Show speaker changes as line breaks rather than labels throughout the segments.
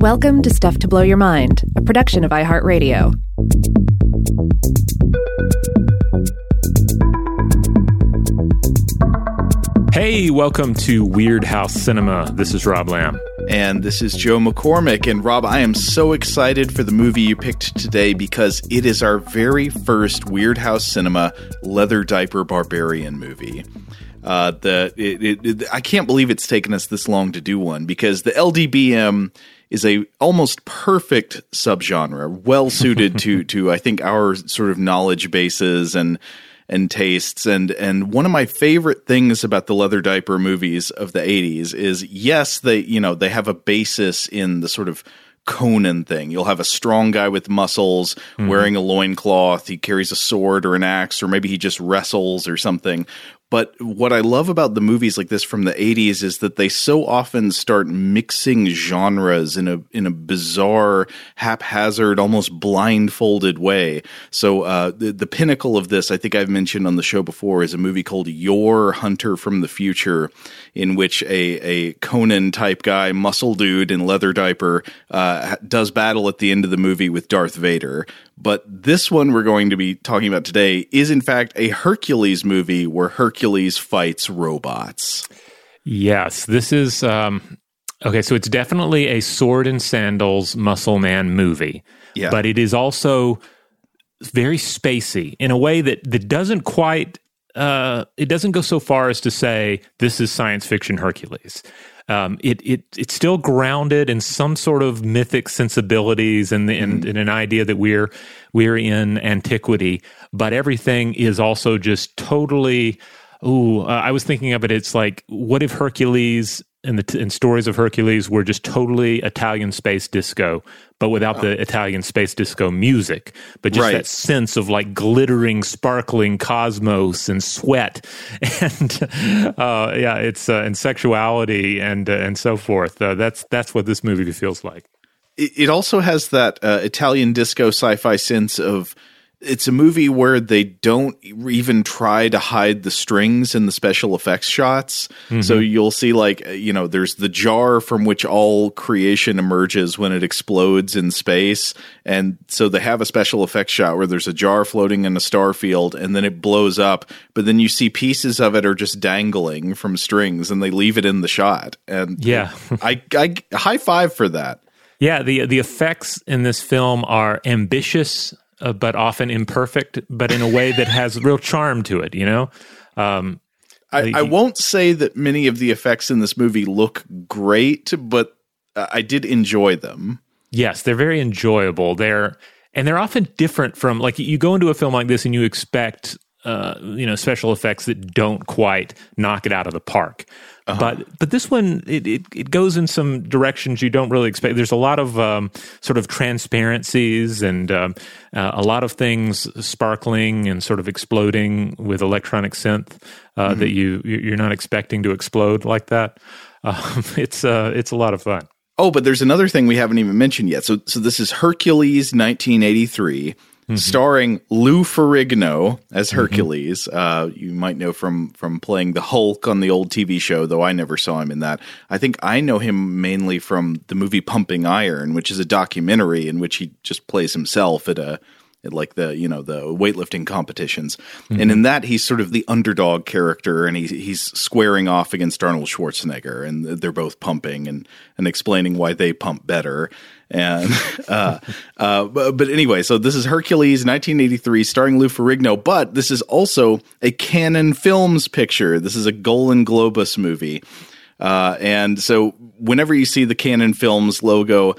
Welcome to Stuff to Blow Your Mind, a production of iHeartRadio.
Hey, welcome to Weirdhouse Cinema. This is Rob Lamb.
And this is Joe McCormick. And Rob, I am so excited for the movie you picked today because it is our very first Weirdhouse Cinema leather diaper barbarian movie. Uh, the it, it, it, I can't believe it's taken us this long to do one because the LDBM is a almost perfect subgenre, well suited to to I think our sort of knowledge bases and and tastes and and one of my favorite things about the leather diaper movies of the 80s is yes they you know they have a basis in the sort of Conan thing. You'll have a strong guy with muscles mm-hmm. wearing a loincloth. He carries a sword or an axe, or maybe he just wrestles or something. But what I love about the movies like this from the 80s is that they so often start mixing genres in a in a bizarre, haphazard, almost blindfolded way. So uh, the, the pinnacle of this, I think I've mentioned on the show before, is a movie called Yor Hunter from the Future, in which a, a Conan type guy, muscle dude in leather diaper, uh, does battle at the end of the movie with Darth Vader. But this one we're going to be talking about today is, in fact, a Hercules movie where Hercules fights robots.
Yes, this is. Um, okay, so it's definitely a sword and sandals muscle man movie. Yeah. But it is also very spacey in a way that, that doesn't quite. Uh, it doesn't go so far as to say this is science fiction Hercules um, it it it's still grounded in some sort of mythic sensibilities and, and, mm-hmm. and an idea that we're we're in antiquity, but everything is also just totally. Ooh, uh, I was thinking of it. It's like, what if Hercules and the t- and stories of Hercules were just totally Italian space disco, but without the Italian space disco music, but just right. that sense of like glittering, sparkling cosmos and sweat, and uh, yeah, it's uh, and sexuality and uh, and so forth. Uh, that's that's what this movie feels like.
It also has that uh, Italian disco sci-fi sense of it's a movie where they don't even try to hide the strings in the special effects shots. Mm-hmm. So you'll see, like, you know, there's the jar from which all creation emerges when it explodes in space. And so they have a special effects shot where there's a jar floating in a star field and then it blows up. But then you see pieces of it are just dangling from strings and they leave it in the shot. And
yeah,
I, I high five for that.
Yeah, the the effects in this film are ambitious uh, but often imperfect, but in a way that has real charm to it. You know. Um,
I, I won't say that many of the effects in this movie look great, but I did enjoy them.
Yes, they're very enjoyable. They're and they're often different from like you go into a film like this and you expect uh, you know special effects that don't quite knock it out of the park. Uh-huh. But but this one it, it, it goes in some directions you don't really expect. There's a lot of um, sort of transparencies and um, uh, a lot of things sparkling and sort of exploding with electronic synth uh, mm-hmm. that you you're not expecting to explode like that. Um, it's uh, it's a lot of fun.
Oh, but there's another thing we haven't even mentioned yet. So so this is Hercules 1983 mm-hmm. starring Lou Ferrigno as mm-hmm. Hercules. Mm-hmm. Uh, you might know from from playing the Hulk on the old TV show, though I never saw him in that. I think I know him mainly from the movie Pumping Iron, which is a documentary in which he just plays himself at a like the you know the weightlifting competitions mm-hmm. and in that he's sort of the underdog character and he's he's squaring off against Arnold Schwarzenegger and they're both pumping and and explaining why they pump better and uh, uh, but, but, anyway so this is Hercules 1983 starring Lou Ferrigno but this is also a Cannon Films picture. This is a Golan Globus movie. Uh, and so whenever you see the Cannon Films logo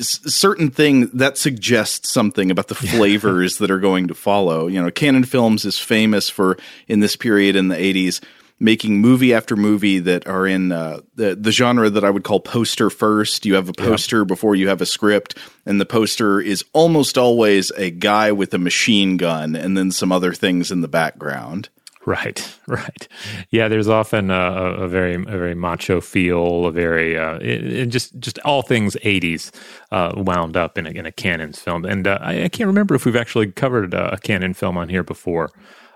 certain thing that suggests something about the flavors that are going to follow. You know, Cannon Films is famous for in this period in the 80s making movie after movie that are in uh, the the genre that I would call poster first. You have a poster yeah. before you have a script, and the poster is almost always a guy with a machine gun and then some other things in the background.
Right, right. Yeah, there's often a, a very a very macho feel, a very uh, it, it just just all things '80s uh, wound up in a, in a Cannon's film, and uh, I, I, can't remember if we've actually covered a, a Cannon film on here before,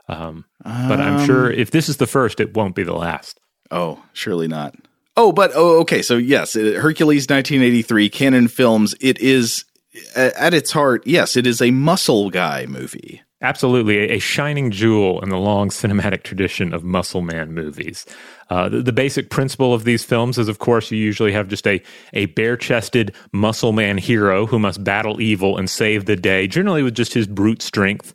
um, um, but I'm sure um, if this is the first, it won't be the last.
Oh, surely not. Oh, but oh, okay. So yes, Hercules, 1983, Cannon Films. It is at its heart, yes, it is a muscle guy movie.
Absolutely, a shining jewel in the long cinematic tradition of muscle man movies. Uh, the, the, basic principle of these films is, of course, you usually have just a, a bare chested muscle man hero who must battle evil and save the day, generally with just his brute strength.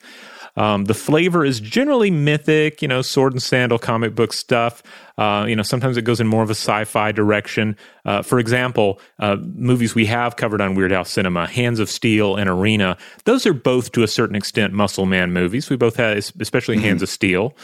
Um, the flavor is generally mythic, you know, sword and sandal comic book stuff. Uh, you know, sometimes it goes in more of a sci-fi direction. Uh, for example, uh, movies we have covered on Weirdhouse Cinema, Hands of Steel and Arena, those are both to a certain extent Muscle Man movies. We both have, especially mm-hmm. Hands of Steel.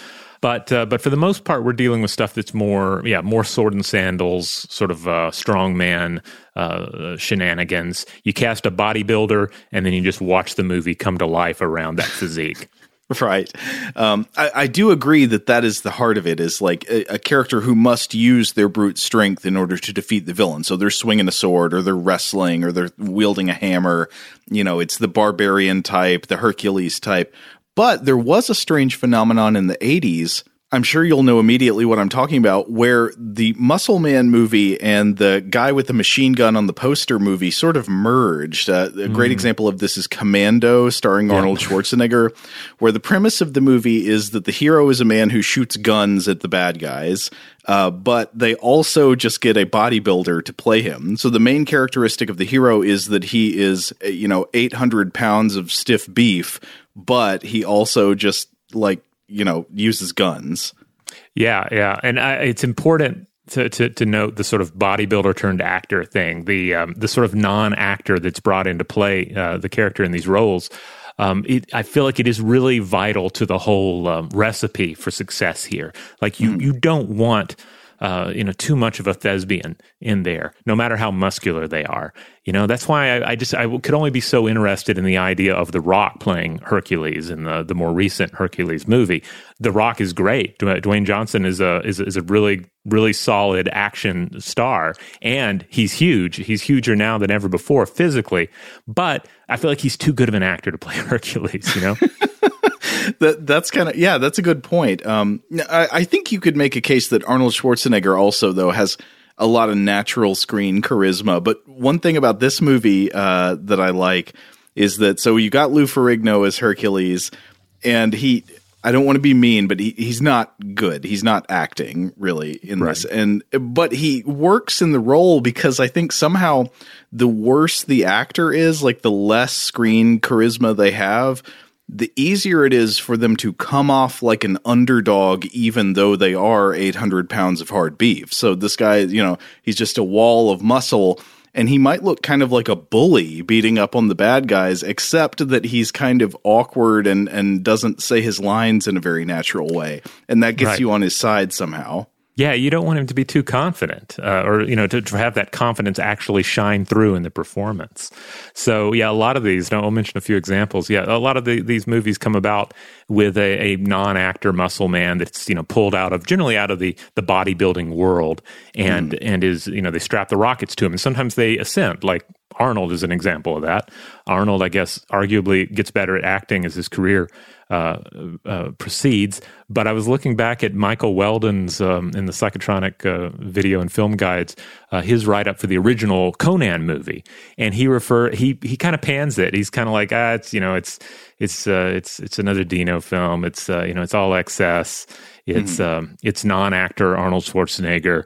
But uh, but for the most part, we're dealing with stuff that's more yeah more sword and sandals, sort of uh, strongman uh, shenanigans. You cast a bodybuilder, and then you just watch the movie come to life around that physique.
Right. Um, I, I, do agree that that is the heart of it is like a, a, character who must use their brute strength in order to defeat the villain. So they're swinging a sword or they're wrestling or they're wielding a hammer. You know, it's the barbarian type, the Hercules type. But there was a strange phenomenon in the 80s I'm sure you'll know immediately what I'm talking about, where the Muscle Man movie and the guy with the machine gun on the poster movie sort of merged. Uh, a great mm. example of this is Commando, starring yeah. Arnold Schwarzenegger, where the premise of the movie is that the hero is a man who shoots guns at the bad guys, uh, but they also just get a bodybuilder to play him. So the main characteristic of the hero is that he is, uh, you know, 800 pounds of stiff beef, but he also just like you know uses guns.
Yeah, yeah, and I, it's important to, to, to note the sort of bodybuilder turned actor thing, the um, the sort of non actor that's brought into play uh, the character in these roles. Um, it, I feel like it is really vital to the whole um, recipe for success here. Like you, mm. you don't want uh, you know, too much of a thespian in there, no matter how muscular they are. You know, that's why I, I just I could only be so interested in the idea of The Rock playing Hercules in the the more recent Hercules movie. The Rock is great. Dwayne Johnson is a is, is a really really solid action star, and he's huge. He's huger now than ever before physically, but I feel like he's too good of an actor to play Hercules. You know.
that that's kind of yeah, that's a good point. Um, I, I think you could make a case that Arnold Schwarzenegger also though has a lot of natural screen charisma. But one thing about this movie uh, that I like is that so you got Lou Ferrigno as Hercules, and he. I don't want to be mean, but he, he's not good. He's not acting really in right. this, and but he works in the role because I think somehow the worse the actor is, like the less screen charisma they have, the easier it is for them to come off like an underdog, even though they are 800 pounds of hard beef. So this guy, you know, he's just a wall of muscle and he might look kind of like a bully beating up on the bad guys, except that he's kind of awkward and, and doesn't say his lines in a very natural way. And that gets right. you on his side somehow.
Yeah, you don't want him to be too confident, uh, or you know, to, to, have that confidence actually shine through in the performance. So, yeah, a lot of these. I'll mention a few examples. Yeah, a lot of the, these movies come about with a, a non-actor muscle man that's you know pulled out of generally out of the the bodybuilding world, and mm. and is you know they strap the rockets to him, and sometimes they ascend. Like Arnold is an example of that. Arnold, I guess, arguably gets better at acting as his career uh, uh, proceeds. But I was looking back at Michael Weldon's um, in the Psychotronic uh, video and film guides, uh, his write up for the original Conan movie, and he refer he he kind of pans it. He's kind of like ah, it's you know it's it's uh, it's it's another Dino film. It's uh, you know it's all excess. It's mm. um, it's non-actor Arnold Schwarzenegger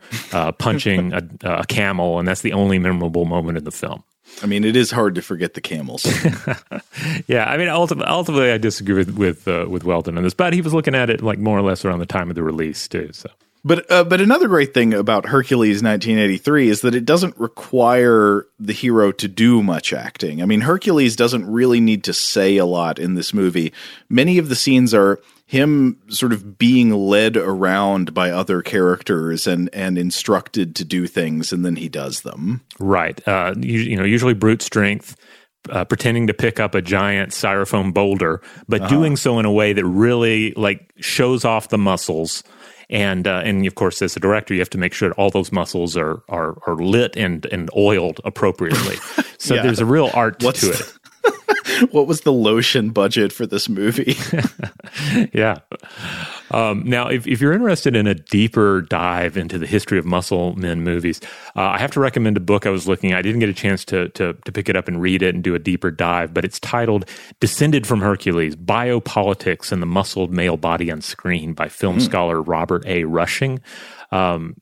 punching a, a camel, and that's the only memorable moment in the film.
I mean, it is hard to forget the camels.
yeah, I mean, ultimately, ultimately, I disagree with with uh, with Weldon on this, but he was looking at it like more or less around the time of the release too. So,
but uh, but another great thing about Hercules 1983 is that it doesn't require the hero to do much acting. I mean, Hercules doesn't really need to say a lot in this movie. Many of the scenes are him sort of being led around by other characters and and instructed to do things and then he does them.
Right. Uh, you, you know usually brute strength uh, pretending to pick up a giant styrofoam boulder but uh-huh. doing so in a way that really like shows off the muscles. And uh, and of course as a director you have to make sure all those muscles are are, are lit and and oiled appropriately. So yeah. there's a real art What's to it
what was the lotion budget for this movie?
yeah. Um, now, if, if, you're interested in a deeper dive into the history of muscle men movies, uh, I have to recommend a book I was looking at. I didn't get a chance to, to, to pick it up and read it and do a deeper dive, but it's titled Descended from Hercules Biopolitics and the Muscled Male Body on Screen by film mm. scholar Robert A. Rushing. Um,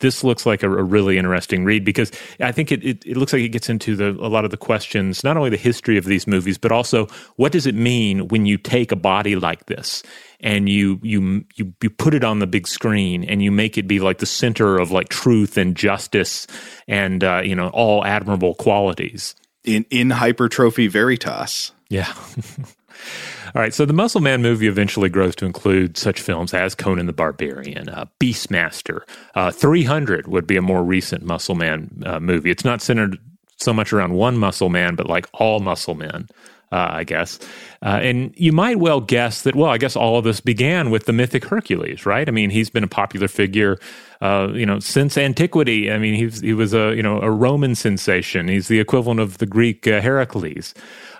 this looks like a, a, really interesting read because I think it, it, it, looks like it gets into the, a lot of the questions, not only the history of these movies, but also what does it mean when you take a body like this and you you you you put it on the big screen and you make it be like the center of like truth and justice and uh, you know all admirable qualities
in in hypertrophy veritas.
Yeah. All right, so the Muscle Man movie eventually grows to include such films as Conan the Barbarian, uh, Beastmaster. Uh, 300 would be a more recent Muscle Man uh, movie. It's not centered so much around one muscle man, but like all muscle men. Uh, I guess. Uh, and you might well guess that, well, I guess all of this began with the mythic Hercules, right? I mean, he's been a popular figure, uh, you know, since antiquity. I mean, he was a, you know, a Roman sensation. He's the equivalent of the Greek uh, Heracles.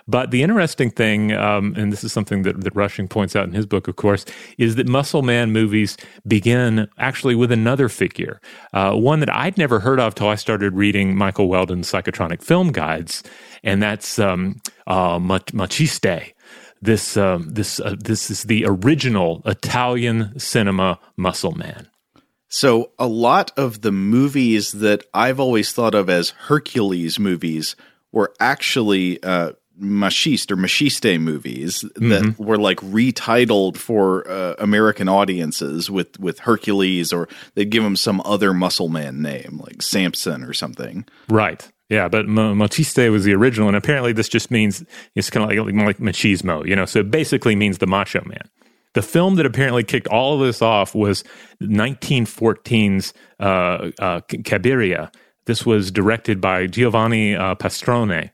But the interesting thing, um, and this is something that, that Rushing points out in his book, of course, is that Muscle Man movies begin actually with another figure, uh, one that I'd never heard of till I started reading Michael Weldon's psychotronic film guides, and that's um, uh, Maciste. This um, this uh, this is the original Italian cinema Muscle Man.
So a lot of the movies that I've always thought of as Hercules movies were actually uh, Maciste or Maciste movies mm-hmm. that were like retitled for uh, American audiences with with Hercules or they'd give him some other muscle man name like Samson or something.
Right. Yeah, but M- Maciste was the original, and apparently this just means it's kind of like, like machismo, you know. So it basically means the macho man. The film that apparently kicked all of this off was 1914's uh, uh, Cabiria. This was directed by Giovanni uh, Pastrone,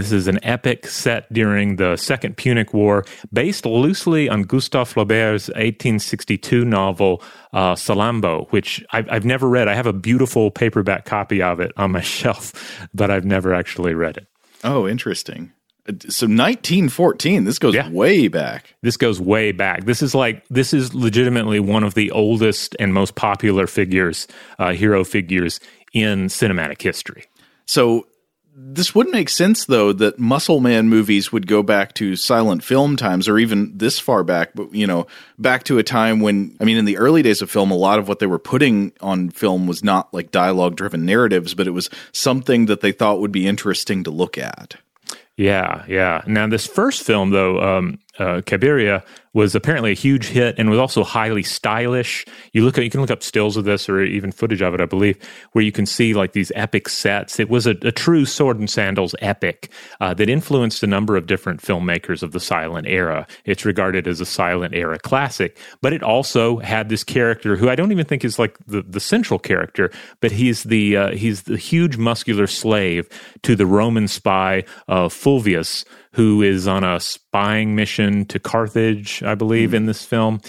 this is an epic set during the Second Punic War, based loosely on Gustave Flaubert's 1862 novel uh, Salammbô, which I've, I've never read. I have a beautiful paperback copy of it on my shelf, but I've never actually read it.
Oh, interesting. So 1914, this goes yeah. way back.
This goes way back. This is like this is legitimately one of the oldest and most popular figures, uh, hero figures in cinematic history.
So this would make sense though that muscle man movies would go back to silent film times or even this far back but you know back to a time when i mean in the early days of film a lot of what they were putting on film was not like dialogue driven narratives but it was something that they thought would be interesting to look at
yeah, yeah. Now, this first film, though, um, uh, Cabiria, was apparently a huge hit and was also highly stylish. You look at, you can look up stills of this or even footage of it, I believe, where you can see like these epic sets. It was a, a true sword and sandals epic uh, that influenced a number of different filmmakers of the silent era. It's regarded as a silent era classic, but it also had this character who I don't even think is like the, the central character, but he's the uh, he's the huge muscular slave to the Roman spy uh, Fulvius who is on a spying mission to Carthage, I believe, mm. in this film.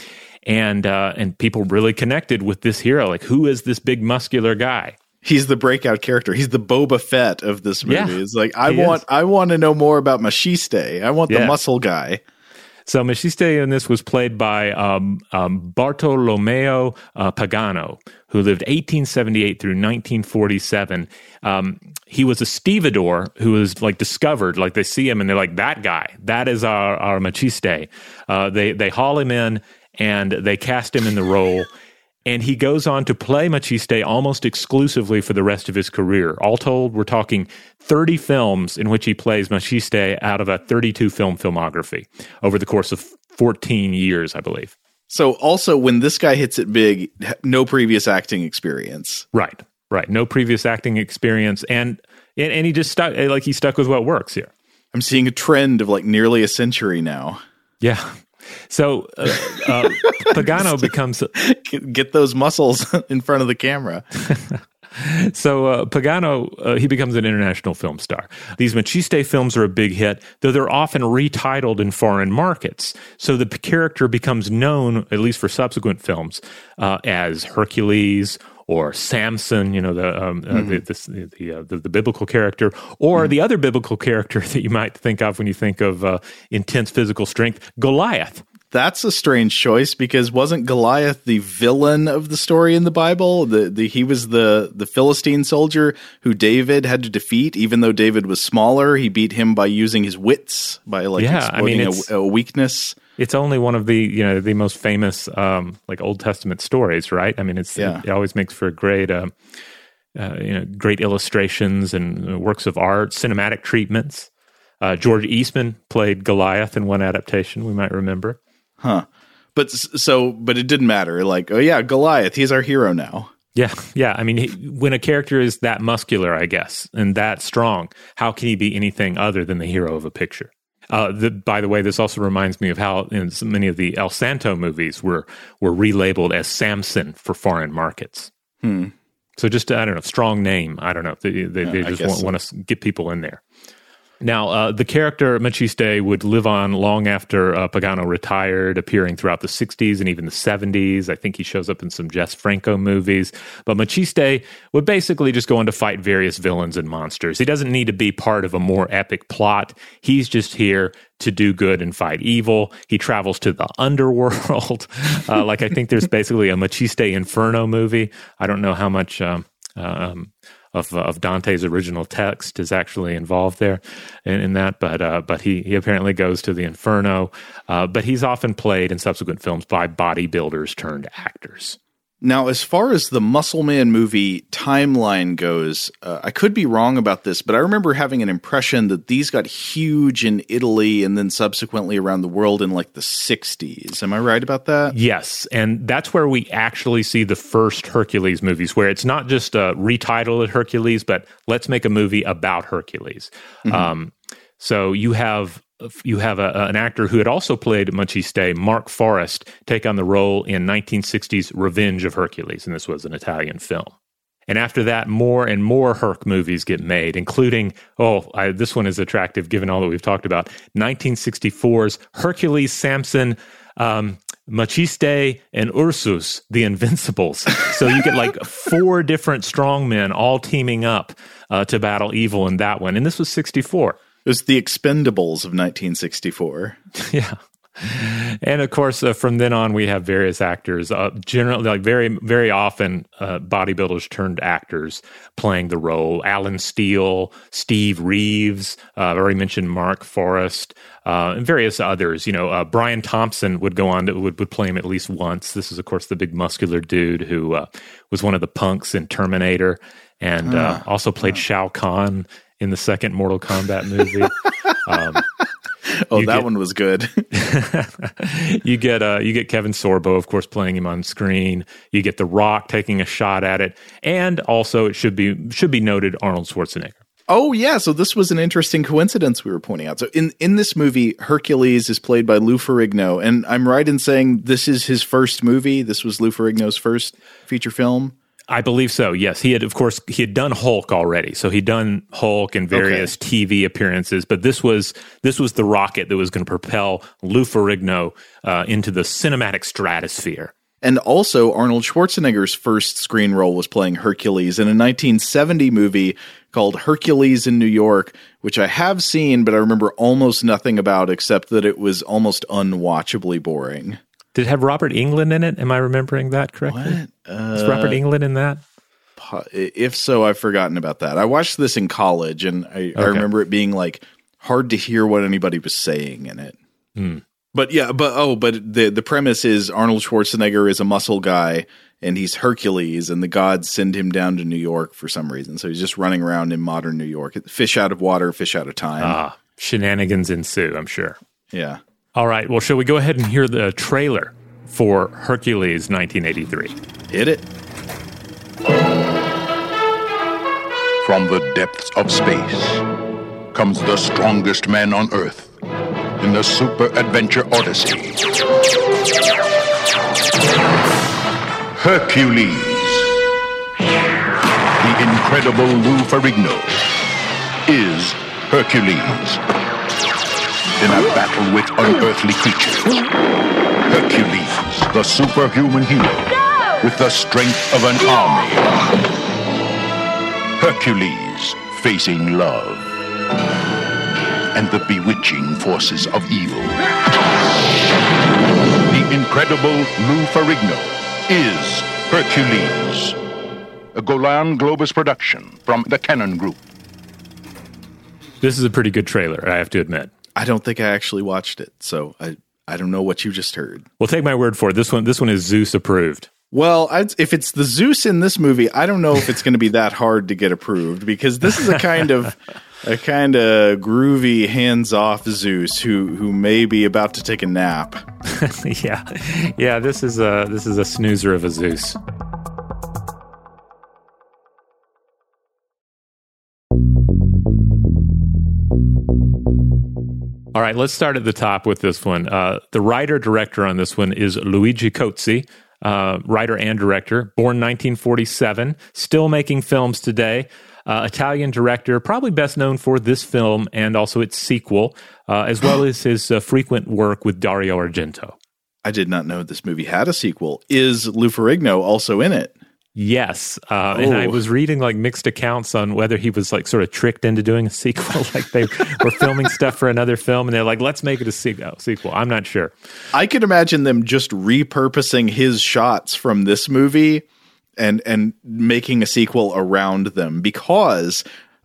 And uh, and people really connected with this hero. Like, who is this big muscular guy?
He's the breakout character. He's the Boba Fett of this movie. Yeah, it's like I want is. I want to know more about Maciste. I want the muscle guy.
So Maciste in this was played by um, um, Bartolomeo uh, Pagano, who lived 1878 through 1947. Um, he was a stevedore who was like discovered. Like they see him and they're like, "That guy, that is our our Maciste." Uh, they they haul him in and they cast him in the role. And he goes on to play Maciste almost exclusively for the rest of his career. All told, we're talking 30 films in which he plays Maciste out of a 32 film filmography over the course of 14 years, I believe.
So, also, when this guy hits it big, no previous acting experience.
Right, right. No previous acting experience. And, and, and he just stuck, like, he stuck with what works here.
I'm seeing a trend of like nearly a century now.
Yeah, so uh, uh, Pagano becomes
get those muscles in front of the camera.
so uh, Pagano uh, he becomes an international film star. These Maciste films are a big hit, though they're often retitled in foreign markets. So the character becomes known, at least for subsequent films, uh, as Hercules or Samson, you know, the um, mm. the, the, the, uh, the, the, biblical character, or mm. the other biblical character that you might think of when you think of uh, intense physical strength, Goliath.
that's a strange choice because wasn't Goliath the villain of the story in the Bible? The, the he was the the Philistine soldier who David had to defeat. Even though David was smaller, he beat him by using his wits, by like yeah, exploiting I mean, a, a, weakness.
It's only one of the you know the most famous um, like Old Testament stories, right? I mean, it's yeah. it, always makes for great. Uh, uh, you know, great illustrations and works of art, cinematic treatments. Uh, George Eastman played Goliath in one adaptation, we might remember.
Huh. But so, but it didn't matter. Like, oh yeah, Goliath, he's our hero now.
Yeah, yeah. I mean, he, when a character is that muscular, I guess, and that strong, how can he be anything other than the hero of a picture? Uh, the, by the way, this also reminds me of how in so many of the El Santo movies were were relabeled as Samson for foreign markets.
Hmm.
So just I don't know, strong name. I don't know. They, they, they just want, so. want to get people in there. Now, uh, the character Maciste would live on long after uh, Pagano retired, appearing throughout the 60s and even the 70s. I think he shows up in some Jess Franco movies. But Maciste would basically just go on to fight various villains and monsters. He doesn't need to be part of a more epic plot. He's just here to do good and fight evil. He travels to the underworld. uh, like, I think there's basically a Maciste Inferno movie. I don't know how much. Um, um, of, of Dante's original text is actually involved there in, in that. But uh, but he he apparently goes to the Inferno. Uh, but he's often played in subsequent films by bodybuilders turned actors.
Now, as far as the Muscle Man movie timeline goes, uh, I could be wrong about this, but I remember having an impression that these got huge in Italy and then subsequently around the world in like the 60s. Am I right about that?
Yes. And that's where we actually see the first Hercules movies, where it's not just a retitled Hercules, but let's make a movie about Hercules. Mm-hmm. Um, so you have you have a, an actor who had also played Maciste, Mark Forest, take on the role in 1960's Revenge of Hercules, and this was an Italian film. And after that, more and more Herc movies get made, including, oh, I, this one is attractive given all that we've talked about 1964's Hercules, Samson, um, Maciste, and Ursus, the Invincibles. So you get like four different strongmen all teaming up uh, to battle evil in that one. And this was 64.
It was the Expendables of 1964.
yeah. And of course, uh, from then on, we have various actors, uh, generally, like very, very often, uh, bodybuilders turned actors playing the role. Alan Steel, Steve Reeves, uh, I've already mentioned Mark Forest, uh, and various others. You know, uh, Brian Thompson would go on to would, would play him at least once. This is, of course, the big muscular dude who was one of the punks in Terminator and also played Shao Kahn in the second Mortal Kombat movie. um,
oh, that get, one was good.
you get uh, you get Kevin Sorbo, of course, playing him on screen. You get The Rock taking a shot at it, and also it should be should be noted Arnold Schwarzenegger.
Oh yeah, so this was an interesting coincidence we were pointing out. So in in this movie, Hercules is played by Lou Ferrigno, and I'm right in saying this is his first movie. This was Lou Ferrigno's first feature film.
I believe so. Yes, he had, of course, he had done Hulk already, so he'd done Hulk and various okay. TV appearances. But this was this was the rocket that was going to propel Lou Ferrigno uh, into the cinematic stratosphere.
And also, Arnold Schwarzenegger's first screen role was playing Hercules in a 1970 movie called Hercules in New York, which I have seen, but I remember almost nothing about except that it was almost unwatchably boring.
Did it have Robert Englund in it? Am I remembering that correctly? What? Uh, Is Robert Englund in that?
If so, I've forgotten about that. I watched this in college, and I, okay. I remember it being like hard to hear what anybody was saying in it.
Hmm.
But yeah, but oh, but the the premise is Arnold Schwarzenegger is a muscle guy and he's Hercules, and the gods send him down to New York for some reason. So he's just running around in modern New York, fish out of water, fish out of time.
Ah, shenanigans ensue. I'm sure.
Yeah.
All right. Well, shall we go ahead and hear the trailer for Hercules 1983?
Hit it.
From the depths of space comes the strongest man on Earth in the Super Adventure Odyssey. Hercules. The incredible Lou Ferrigno is Hercules in a battle with unearthly creatures. Hercules, the superhuman hero, with the strength of an army. Hercules, facing love and the bewitching forces of evil. The incredible Lou Ferrigno is Hercules. A Golan Globus production from the Cannon Group.
This is a pretty good trailer, I have to admit.
I don't think I actually watched it, so I I don't know what you just heard.
Well, take my word for it. This one this one is Zeus approved.
Well, I'd, if it's the Zeus in this movie, I don't know if it's going to be that hard to get approved because this is a kind of a kind of groovy, hands-off Zeus who who may be about to take a nap.
yeah, yeah. This is a this is a snoozer of a Zeus. All right, let's start at the top with this one. Uh, the writer director on this one is Luigi Cozzi, uh, writer and director, born 1947, still making films today. Uh, Italian director, probably best known for this film and also its sequel, uh, as well as his uh, frequent work with Dario Argento.
I did not know this movie had a sequel. Is Lou Ferrigno also in it?
Yes, uh, and I was reading like mixed accounts on whether he was like sort of tricked into doing a sequel, like they were filming stuff for another film, and they're like, "Let's make it a sequel." Sequel. I'm not sure.
I could imagine them just repurposing his shots from this movie and and making a sequel around them because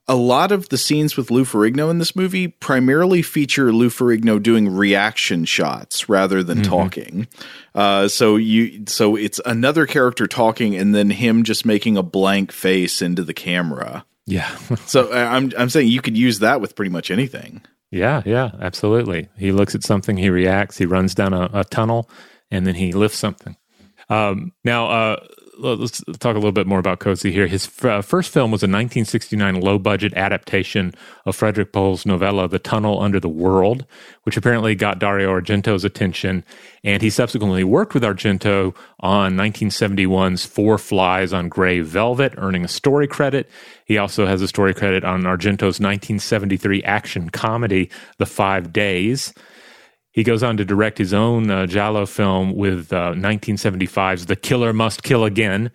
a lot of the scenes with Lou Ferrigno in this movie primarily feature Lou Ferrigno doing reaction shots rather than mm-hmm. talking. Uh, so you, so it's another character talking and then him just making a blank face into the camera.
Yeah.
so I'm I'm saying you could use that with pretty much anything.
Yeah, yeah, absolutely. He looks at something, he reacts, he runs down a, a tunnel, and then he lifts something. Um, now, uh, let's talk a little bit more about Cozzi here. His uh, first film was a 1969 low budget adaptation of Frederik Pohl's novella, The Tunnel Under the World, which apparently got Dario Argento's attention. And he subsequently worked with Argento on 1971's Four Flies on Grey Velvet, earning a story credit. He also has a story credit on Argento's 1973 action comedy, The Five Days. He goes on to direct his own uh, Giallo film with uh, 1975's The Killer Must Kill Again.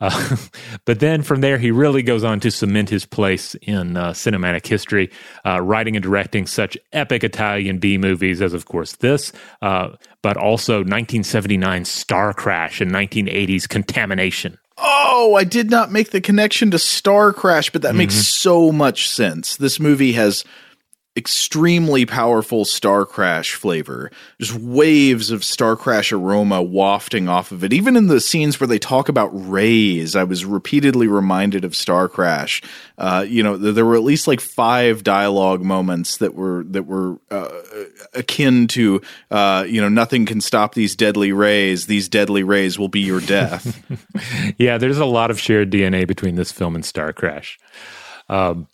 Uh, but then from there, he really goes on to cement his place in uh, cinematic history, uh, writing and directing such epic Italian B movies as, of course, this, uh, but also 1979's Star Crash and 1980's Contamination.
Oh, I did not make the connection to Star Crash, but that mm-hmm. makes so much sense. This movie has extremely powerful Star Crash flavor. Just waves of Star Crash aroma wafting off of it. Even in the scenes where they talk about rays, I was repeatedly reminded of Star Crash. Uh, you know, there were at least like five dialogue moments that were that were uh, akin to, uh, you know, nothing can stop these deadly rays. These deadly rays will be your death.
yeah, there's a lot of shared DNA between this film and Star Crash. Um,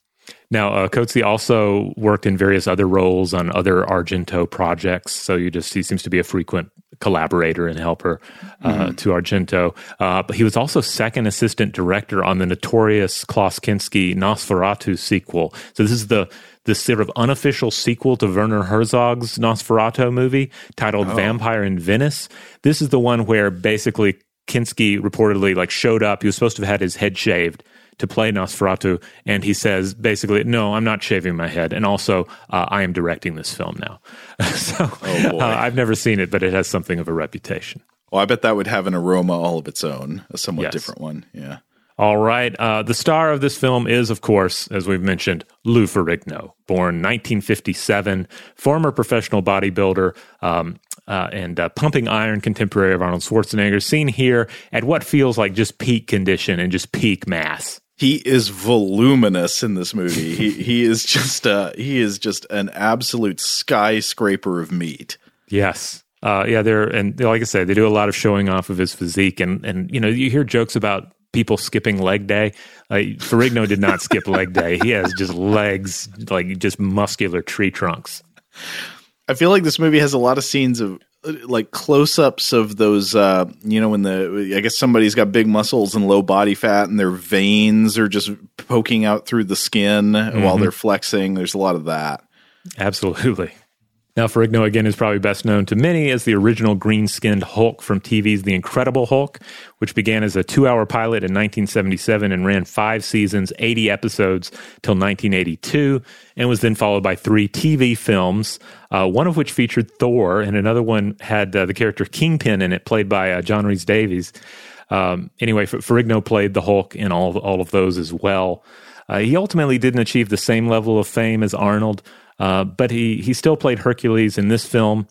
now, uh, Cozzi also worked in various other roles on other Argento projects. So you just he seems to be a frequent collaborator and helper uh, mm-hmm. to Argento. Uh, but he was also second assistant director on the notorious Klaus Kinski Nosferatu sequel. So this is the this sort of unofficial sequel to Werner Herzog's Nosferatu movie titled oh. Vampire in Venice. This is the one where basically Kinski reportedly like showed up. He was supposed to have had his head shaved to play Nosferatu, and he says basically, "No, I'm not shaving my head, and also uh, I am directing this film now." so oh uh, I've never seen it, but it has something of a reputation.
Well, I bet that would have an aroma all of its own, a somewhat yes. different one. Yeah.
All right. Uh, the star of this film is, of course, as we've mentioned, Lou Ferrigno, born 1957, former professional bodybuilder um, uh, and uh, pumping iron contemporary of Arnold Schwarzenegger, seen here at what feels like just peak condition and just peak mass
he is voluminous in this movie. he he is just uh he is just an absolute skyscraper of meat.
Yes. Uh, yeah, they're and like I said, they do a lot of showing off of his physique, and and you know you hear jokes about people skipping leg day. Like Ferrigno did not skip leg day. He has just legs like just muscular tree trunks.
I feel like this movie has a lot of scenes of like close-ups of those uh you know when the i guess somebody's got big muscles and low body fat and their veins are just poking out through the skin mm-hmm. while they're flexing. There's a lot of that.
Absolutely Now, Ferrigno again is probably best known to many as the original green skinned Hulk from TV's The Incredible Hulk, which began as a two hour pilot in 1977 and ran five seasons, 80 episodes till 1982, and was then followed by three TV films, uh, one of which featured Thor, and another one had uh, the character Kingpin in it, played by uh, John Rhys Davies. Um, anyway, Ferrigno played the Hulk in all all of those as well. Uh, he ultimately didn't achieve the same level of fame as Arnold, uh, but he he still played Hercules in this film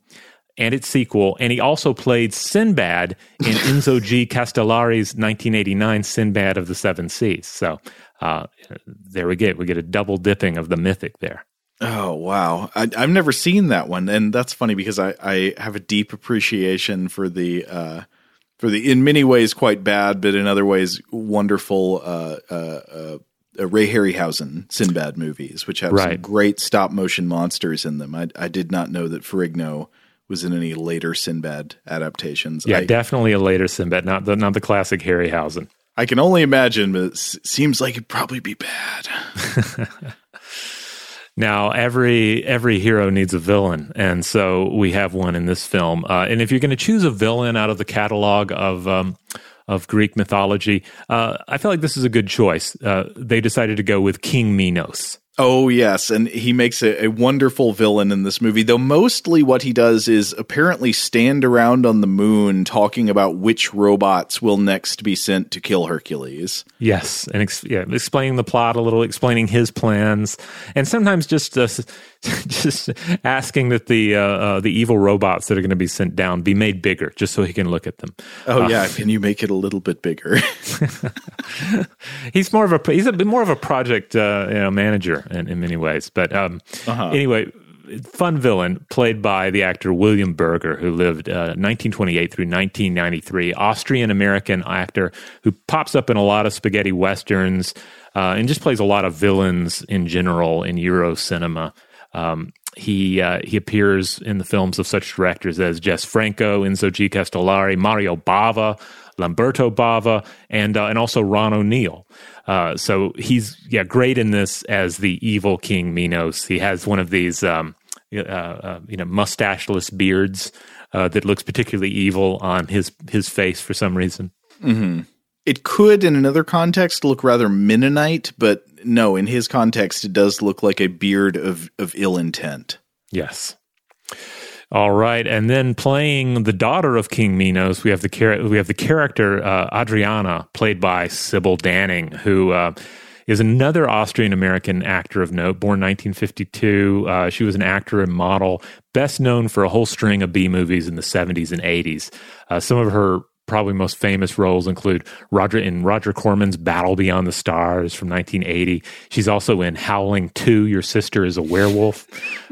and its sequel, and he also played Sinbad in Enzo G. Castellari's 1989 Sinbad of the Seven Seas. So uh, there we get we get a double dipping of the mythic there.
Oh wow, I, have never seen that one, and that's funny because I, I have a deep appreciation for the uh, for the in many ways quite bad, but in other ways wonderful uh, uh, uh Ray Harryhausen Sinbad movies, which have right. some great stop motion monsters in them. I, I did not know that Ferrigno was in any later Sinbad adaptations.
Yeah,
I,
definitely a later Sinbad, not the not the classic Harryhausen.
I can only imagine, but it seems like it'd probably be bad.
now, every every hero needs a villain, and so we have one in this film. Uh, and if you're going to choose a villain out of the catalog of um, of Greek mythology. Uh, I feel like this is a good choice. Uh, they decided to go with King Minos.
Oh yes, and he makes a, a, wonderful villain in this movie. Though mostly what he does is apparently stand around on the moon talking about which robots will next be sent to kill Hercules.
Yes, and ex- yeah, explaining the plot a little, explaining his plans, and sometimes just uh, just asking that the uh, uh, the evil robots that are going to be sent down be made bigger, just so he can look at them.
Oh yeah, uh, can you make it a little bit bigger?
he's more of a he's a bit more of a project uh, you know, manager in, in many ways. But um, uh-huh. anyway, fun villain played by the actor William Berger, who lived uh, 1928 through 1993, Austrian American actor who pops up in a lot of spaghetti westerns uh, and just plays a lot of villains in general in Euro cinema. Um, he uh, he appears in the films of such directors as Jess Franco, Enzo G. Castellari, Mario Bava, Lamberto Bava, and uh, and also Ron O'Neal. Uh, so he's yeah great in this as the evil King Minos. He has one of these um, uh, uh, you know mustacheless beards uh, that looks particularly evil on his his face for some reason.
Mm-hmm. It could, in another context, look rather Mennonite, but no, in his context, it does look like a beard of of ill intent.
Yes. All right, and then playing the daughter of King Minos, we have the char- we have the character uh, Adriana, played by Sybil Danning, who uh, is another Austrian American actor of note, born 1952. Uh, she was an actor and model, best known for a whole string of B movies in the 70s and 80s. Uh, some of her probably most famous roles include Roger in Roger Corman's Battle Beyond the Stars from 1980. She's also in Howling 2, Your Sister is a Werewolf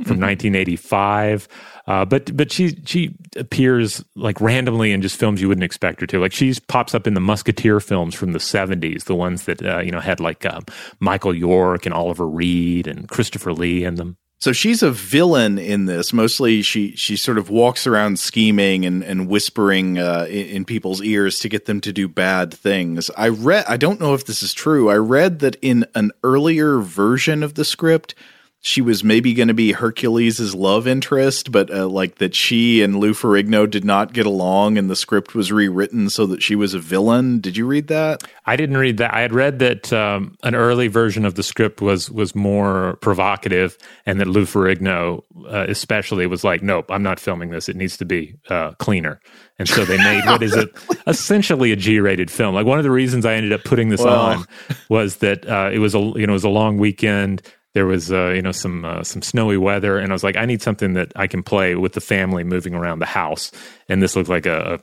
from 1985. Uh, but but she she appears like randomly in just films you wouldn't expect her to. Like she pops up in the Musketeer films from the seventies, the ones that uh, you know had like uh, Michael York and Oliver Reed and Christopher Lee in them.
So she's a villain in this. Mostly, she she sort of walks around scheming and and whispering uh, in, in, people's ears to get them to do bad things. I read. I don't know if this is true. I read that in an earlier version of the script, she was maybe going to be Hercules's love interest, but uh, like that she and Lou Ferrigno did not get along, and the script was rewritten so that she was a villain. Did you read that?
I didn't read that. I had read that um, an early version of the script was was more provocative, and that Lou Ferrigno, uh, especially, was like, "Nope, I'm not filming this. It needs to be uh, cleaner." And so they made what is it essentially a G-rated film. Like one of the reasons I ended up putting this well. on was that uh, it was a you know it was a long weekend there was uh, you know some uh, some snowy weather, and I was like, I need something that I can play with the family moving around the house, and this looked like a,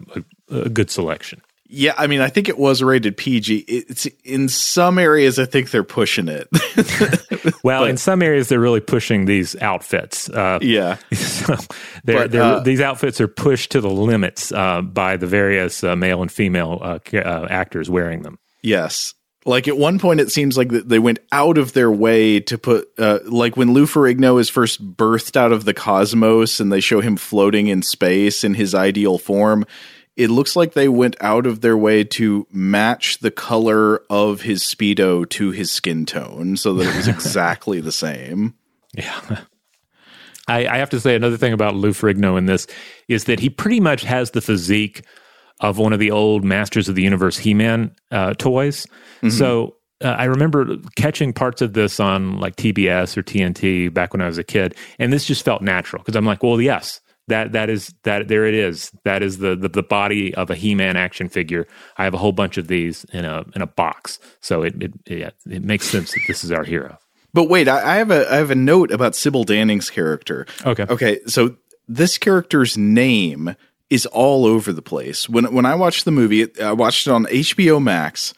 a, a good selection.
Yeah, I mean, I think it was rated PG. It's in some areas, I think they're pushing it.
well, but, in some areas, they're really pushing these outfits.
Uh, yeah,
so they're, but, they're, uh, these outfits are pushed to the limits uh, by the various uh, male and female uh, uh, actors wearing them.
Yes, like at one point, it seems like they went out of their way to put, uh, like when Lou Ferrigno is first birthed out of the cosmos and they show him floating in space in his ideal form. It looks like they went out of their way to match the color of his Speedo to his skin tone so that it was exactly the same.
Yeah. I, I have to say another thing about Lou Ferrigno in this is that he pretty much has the physique of one of the old Masters of the Universe He-Man uh, toys. Mm-hmm. So uh, I remember catching parts of this on like TBS or TNT back when I was a kid, and this just felt natural because I'm like, well, yes, that that is that there it is. That is the, the, the body of a He-Man action figure. I have a whole bunch of these in a in a box, so it it it, it makes sense that this is our hero.
But wait, I, I have a I have a note about Sybil Danning's character.
Okay,
okay, so this character's name is all over the place. When when I watched the movie, I watched it on HBO Max.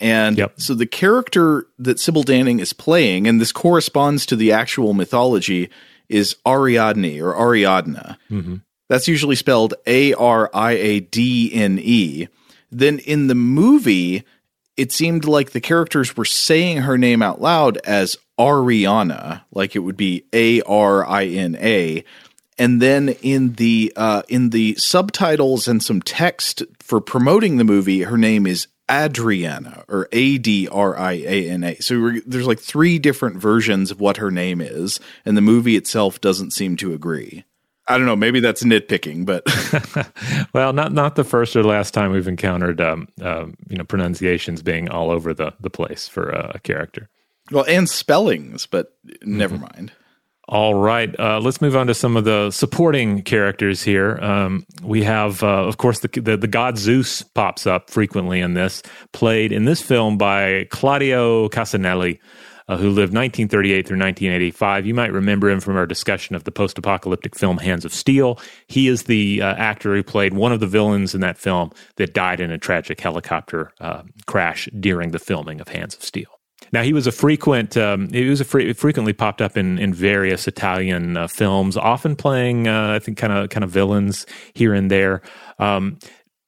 And yep. so the character that Sybil Danning is playing, and this corresponds to the actual mythology, is Ariadne or Ariadna. Mm-hmm. That's usually spelled A R I A D N E. Then in the movie, it seemed like the characters were saying her name out loud as Ariana, like it would be A R I N A. And then in the uh, in the subtitles and some text for promoting the movie, her name is Adriana or A D R I A N A. So there's like three different versions of what her name is, and the movie itself doesn't seem to agree. I don't know. Maybe that's nitpicking, but
well, not not the first or last time we've encountered um, uh, you know pronunciations being all over the the place for a character.
Well, and spellings, but never mm-hmm. mind.
All right, uh, let's move on to some of the supporting characters here. Um, we have, uh, of course, the, the, the god Zeus pops up frequently in this, played in this film by Claudio Cassinelli, uh, who lived 1938 through 1985. You might remember him from our discussion of the post-apocalyptic film Hands of Steel. He is the uh, actor who played one of the villains in that film that died in a tragic helicopter uh, crash during the filming of Hands of Steel. Now he was a frequent. Um, he was a fre- frequently popped up in in various Italian uh, films, often playing uh, I think kind of kind of villains here and there. Um,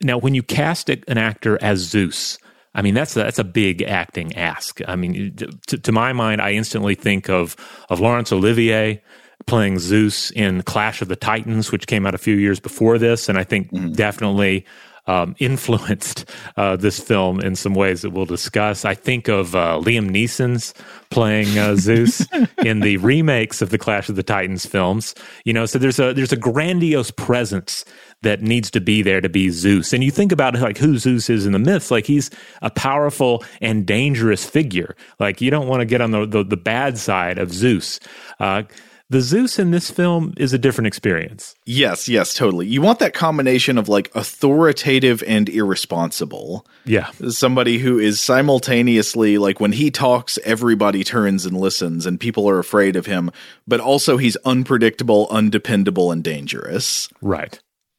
now, when you cast an actor as Zeus, I mean that's a, that's a big acting ask. I mean, to, to my mind, I instantly think of of Laurence Olivier playing Zeus in Clash of the Titans, which came out a few years before this, and I think mm. definitely um, influenced uh, this film in some ways that we'll discuss. I think of uh, Liam Neeson's playing uh, Zeus in the remakes of the Clash of the Titans films. You know, so there's a there's a grandiose presence that needs to be there to be Zeus. And you think about like who Zeus is in the myths, like he's a powerful and dangerous figure. Like you don't want to get on the, the, the bad side of Zeus. Uh, the Zeus in this film is a different experience.
Yes, yes, totally. You want that combination of like authoritative and irresponsible.
Yeah.
Somebody who is simultaneously like when he talks, everybody turns and listens and people are afraid of him, but also he's unpredictable, undependable, and dangerous.
Right.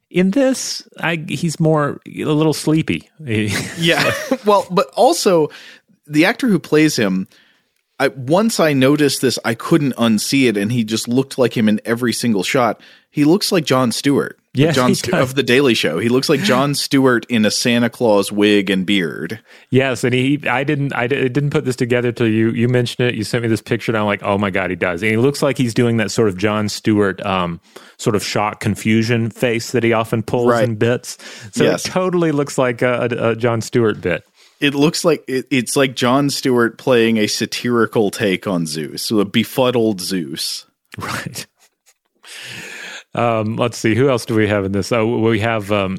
In this, I, he's more a little sleepy.
yeah. well, but also the actor who plays him I, once I noticed this, I couldn't unsee it, and he just looked like him in every single shot. He looks like Jon Stewart,
yeah,
Jon St- of the Daily Show. He looks like Jon Stewart in a Santa Claus wig and beard.
Yes, and he, I didn't, I didn't put this together till you, you mentioned it. You sent me this picture, and I'm like, oh my god, he does. And he looks like he's doing that sort of Jon Stewart, um, sort of shock confusion face that he often pulls right. in bits. So yes. it totally looks like a, a, a Jon Stewart bit
it looks like it, it's like Jon Stewart playing a satirical take on Zeus, a befuddled Zeus.
Right. Um, let's see, who else do we have in this? Oh, we have um,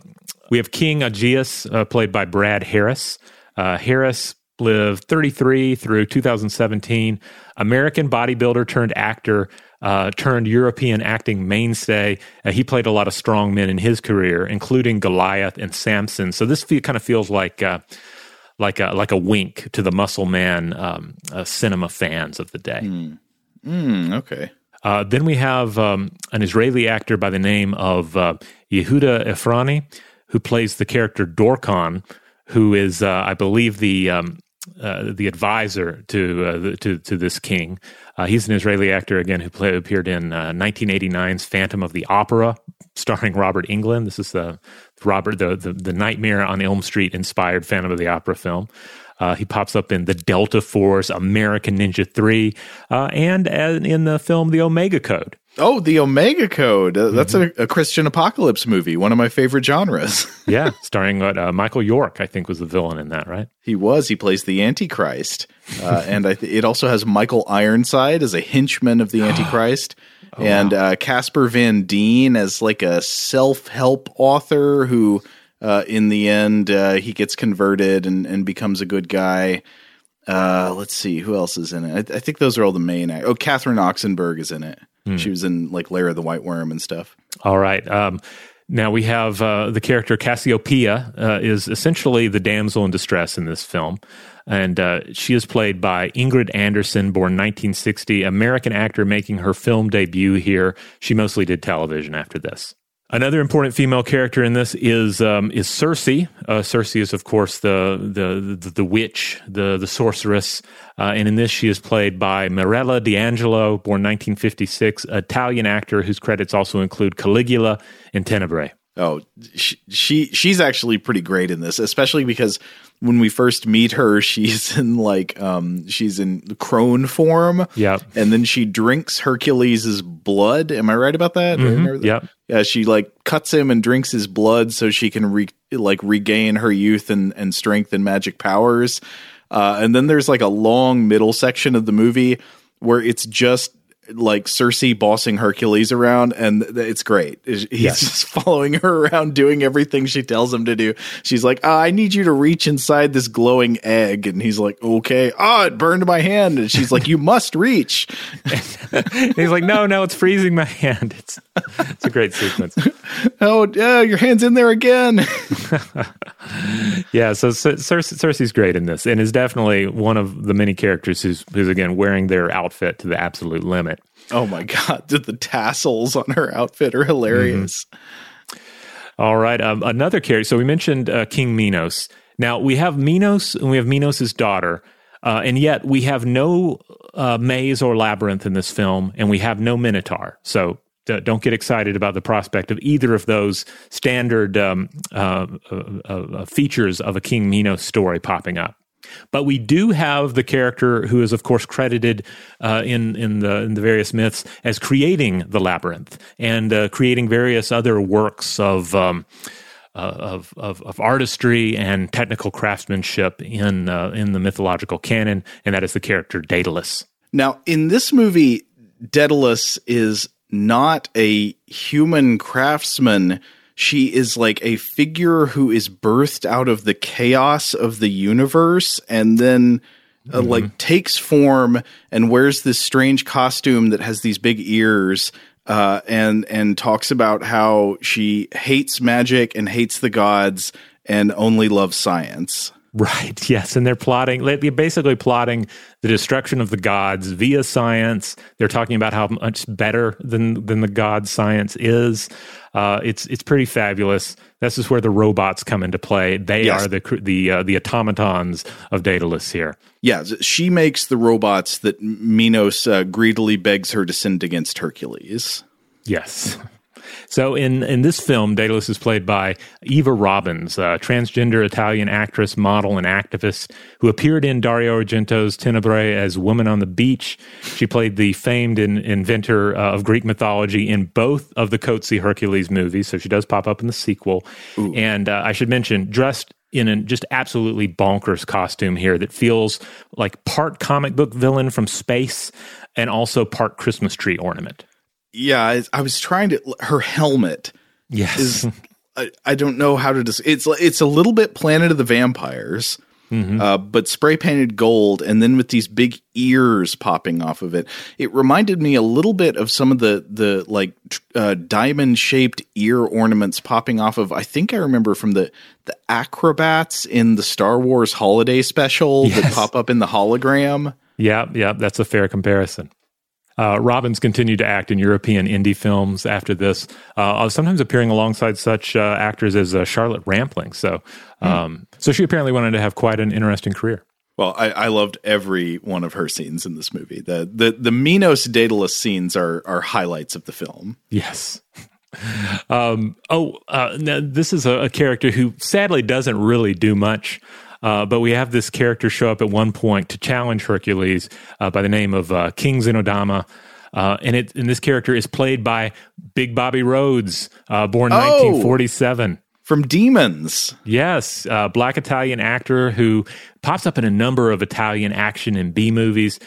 we have King Aegeus, uh, played by Brad Harris. Uh, Harris lived 33 through 2017. American bodybuilder turned actor, uh, turned European acting mainstay. Uh, he played a lot of strong men in his career, including Goliath and Samson. So this kind of feels like uh, like a like a wink to the Muscle Man um, uh, cinema fans of the day.
Mm. Mm, okay.
Uh, then we have um, an Israeli actor by the name of uh, Yehuda Efroni, who plays the character Dorkon, who is, uh, I believe, the um, uh, the advisor to uh, the, to to this king. Uh, he's an Israeli actor again who play, appeared in 1989's Phantom of the Opera, starring Robert Englund. This is the Robert the the, the Nightmare on Elm Street inspired Phantom of the Opera film. Uh, he pops up in the Delta Force, American Ninja 3, uh, and in the film The Omega Code.
Oh, the Omega Code. Uh, that's mm-hmm. a, a, Christian apocalypse movie, one of my favorite genres.
yeah, starring uh, Michael York, I think was the villain in that, right?
He was. He plays the Antichrist. Uh, and th- it also has Michael Ironside as a henchman of the Antichrist. Oh, and wow. Uh, Casper Van Dien as like a self help author who, uh, in the end, uh, he gets converted and, and becomes a good guy. let's see, who else is in it? I, I think those are all the main. Oh, Catherine Oxenberg is in it. Mm. She was in like Lair of the White Worm and stuff.
All right. Um, now we have uh, the character Cassiopeia uh, is essentially the damsel in distress in this film, and uh, she is played by Ingrid Anderson, born 1960, American actor making her film debut here. She mostly did television after this. Another important female character in this is um, is Circe. Uh, Circe is, of course, the the the, the witch, the the sorceress, uh, and in this she is played by Mirella D'Angelo, born 1956, Italian actor whose credits also include Caligula and Tenebrae.
Oh, she, she she's actually pretty great in this, especially because when we first meet her, she's in like um she's in crone form.
Yeah.
And then she drinks Hercules's blood. Am I right about that?
Mm-hmm. Yeah.
Yeah, she like cuts him and drinks his blood so she can re- like regain her youth and and strength and magic powers. Uh, and then there's like a long middle section of the movie where it's just like Circe bossing Hercules around, and it's great. He's yes. just following her around, doing everything she tells him to do. She's like, oh, "I need you to reach inside this glowing egg," and he's like, "Okay." Oh, it burned my hand, and she's like, "You must reach."
he's like, "No, no, it's freezing my hand." It's it's a great sequence.
oh, yeah, your hand's in there again.
yeah, so Circe, Circe's great in this, and is definitely one of the many characters who's who's again wearing their outfit to the absolute limit.
Oh my god, the tassels on her outfit are hilarious. Mm-hmm.
All right, um, another character. So we mentioned uh, King Minos. Now we have Minos and we have Minos' daughter, uh, and yet we have no uh, maze or labyrinth in this film, and we have no Minotaur. So don't get excited about the prospect of either of those standard um, uh, uh, uh, features of a King Minos story popping up. But we do have the character who is, of course, credited uh, in in the in the various myths as creating the labyrinth and uh, creating various other works of. Um, uh, of, of, of artistry and technical craftsmanship in uh, in the mythological canon, and that is the character Daedalus.
Now, in this movie, Daedalus is not a human craftsman she is like a figure who is birthed out of the chaos of the universe and then uh, mm-hmm. like takes form and wears this strange costume that has these big ears uh, and and talks about how she hates magic and hates the gods and only loves science.
Right. Yes, and they're plotting. They're basically plotting the destruction of the gods via science. They're talking about how much better than than the god science is. Uh, it's it's pretty fabulous. This is where the robots come into play. They yes. are the the uh, the automatons of Daedalus here.
Yeah, she makes the robots that Minos uh, greedily begs her to send against Hercules.
Yes. So in in this film, Daedalus is played by Eva Robbins, a transgender Italian actress, model, and activist who appeared in Dario Argento's Tenebrae as Woman on the Beach. She played the famed in, inventor uh, of Greek mythology in both of the Cozzi Hercules movies, so she does pop up in the sequel. Ooh. And uh, I should mention, dressed in a just absolutely bonkers costume here that feels like part comic book villain from space and also part Christmas tree ornament
yeah, I, I, was trying to. Her helmet,
yes,
is I, I don't know how to. Dis- it's it's a little bit Planet of the Vampires, mm-hmm. uh, but spray painted gold, and then with these big ears popping off of it. It reminded me a little bit of some of the the like uh, diamond shaped ear ornaments popping off of. I think I remember from the the acrobats in the Star Wars Holiday Special yes. that pop up in the hologram.
Yeah, yeah, that's a fair comparison. Uh, Robbins continued to act in European indie films after this, uh, sometimes appearing alongside such uh, actors as uh, Charlotte Rampling. So, hmm. um, mm. so she apparently wanted to have quite an interesting career.
Well, I, I, loved every one of her scenes in this movie. The the the Minos Daedalus scenes are are highlights of the film.
Yes. um, oh, uh, this is a, a character who sadly doesn't really do much. Uh, but we have this character show up at one point to challenge Hercules uh, by the name of uh, King Xenodama. Uh, and it and this character is played by Big Bobby Rhodes, uh, born
Oh.
1947.
From Demons.
Yes, uh, black Italian actor who pops up in a number of Italian action and B movies.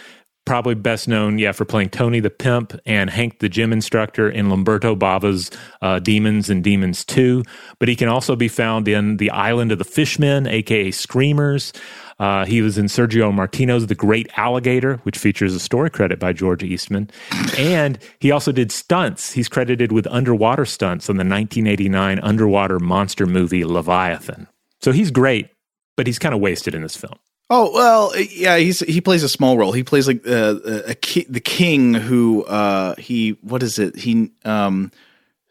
Probably best known, yeah, for playing Tony the Pimp and Hank the Gym Instructor in Lamberto Bava's uh, Demons and Demons 2. But he can also be found in The Island of the Fishmen, aka Screamers. Uh, he was in Sergio Martino's The Great Alligator, which features a story credit by George Eastman. and he also did stunts. He's credited with underwater stunts on the 1989 underwater monster movie Leviathan. So he's great, but he's kind of wasted in this film.
Oh well, yeah. He's he plays a small role. He plays like uh, a ki- the king who uh, he what is it? He um,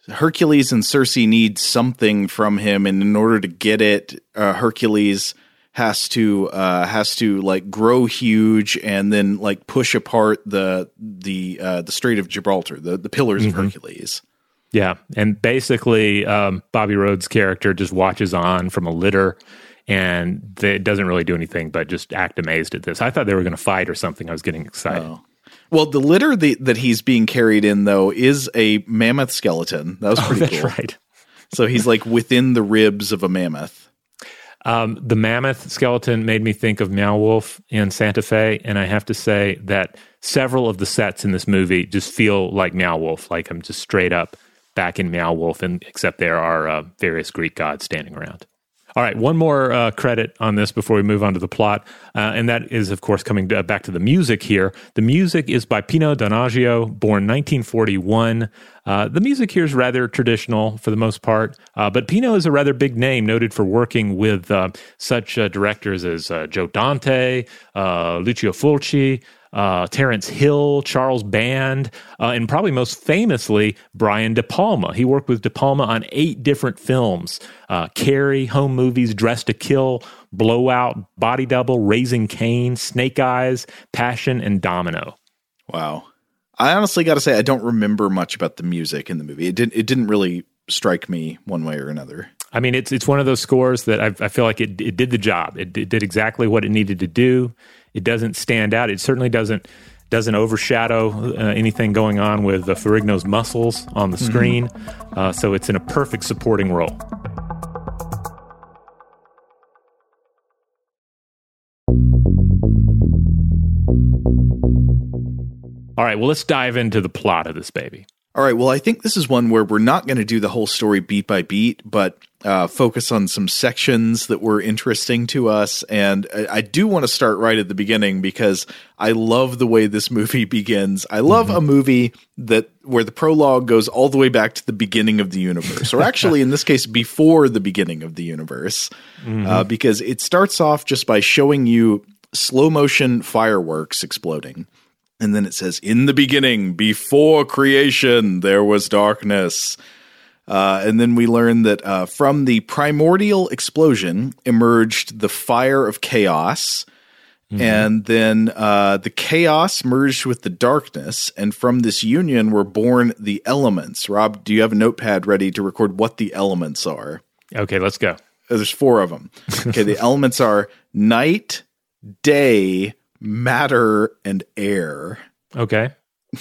Hercules and Circe need something from him, and in order to get it, uh, Hercules has to uh, has to like grow huge and then like push apart the the uh, the Strait of Gibraltar, the the pillars of Hercules.
Yeah, and basically, um, Bobby Rhodes' character just watches on from a litter, and they, it doesn't really do anything but just act amazed at this. I thought they were going to fight or something. I was getting excited.
Well, the litter the, that he's being carried in though is a mammoth skeleton. That was pretty
That's
cool.
right.
So he's like within the ribs of a mammoth.
Um, the mammoth skeleton made me think of Meow Wolf in Santa Fe, and I have to say that several of the sets in this movie just feel like Meow Wolf, like I'm just straight up back in Meow Wolf, and except there are uh, various Greek gods standing around. All right, one more uh, credit on this before we move on to the plot, uh, and that is, of course, coming to, back to the music here. The music is by Pino Donaggio, born 1941. Uh, the music here is rather traditional for the most part, uh, but Pino is a rather big name, noted for working with uh, such uh, directors as uh, Joe Dante, uh, Lucio Fulci, uh, Terence Hill, Charles Band, uh, and probably most famously, Brian De Palma. He worked with De Palma on eight different films uh, Carrie, Home Movies, Dress to Kill, Blowout, Body Double, Raising Cain, Snake Eyes, Passion, and Domino.
Wow. I honestly got to say I don't remember much about the music in the movie. It didn't it didn't really strike me one way or another.
I mean, it's it's one of those scores that I, I feel like it, it did the job. It, it did exactly what it needed to do. It doesn't stand out. It certainly doesn't doesn't overshadow uh, anything going on with uh, Ferrigno's muscles on the screen. Uh, so it's in a perfect supporting role. All right, well, let's dive into the plot of this baby.
All right. Well, I think this is one where we're not going to do the whole story beat by beat, but uh, focus on some sections that were interesting to us. And I, I do want to start right at the beginning because I love the way this movie begins. I love a movie that where the prologue goes all the way back to the beginning of the universe, or actually, in this case, before the beginning of the universe, uh, because it starts off just by showing you slow motion fireworks exploding. And then it says, In the beginning, before creation, there was darkness. Uh, and then we learn that uh, from the primordial explosion emerged the fire of chaos. And then uh, the chaos merged with the darkness. And from this union were born the elements. Rob, do you have a notepad ready to record what the elements are?
Okay, let's go.
Uh, There's four of them. Okay, the elements are night, day, matter, and air.
Okay.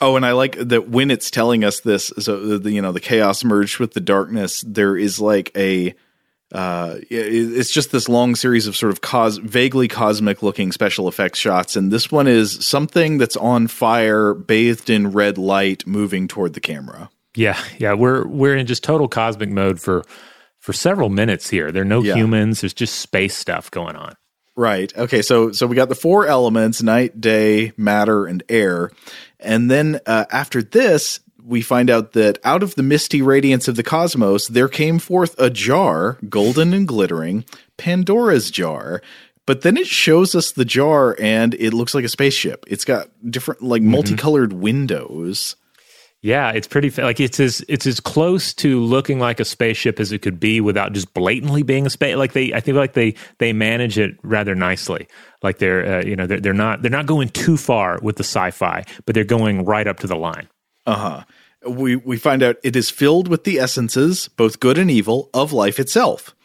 Oh, and I like that when it's telling us this. So the you know the chaos merged with the darkness. There is like a, uh, it's just this long series of sort of cos vaguely cosmic looking special effects shots, and this one is something that's on fire, bathed in red light, moving toward the camera.
Yeah, yeah, we're we're in just total cosmic mode for for several minutes here. There are no
Yeah.
humans. There's just space stuff going on.
Right. Okay. So so we got the four elements: night, day, matter, and air. And then uh, after this, we find out that out of the misty radiance of the cosmos, there came forth a jar, golden and glittering, Pandora's jar. But then it shows us the jar, and it looks like a spaceship. It's got different, like multicolored windows.
Yeah, it's pretty like it's as it's as close to looking like a spaceship as it could be without just blatantly being a space. Like they, I think like they they manage it rather nicely. Like they're uh, you know they're, they're not they're not going too far with the sci-fi, but they're going right up to the line.
Uh huh. We we find out it is filled with the essences, both good and evil, of life itself.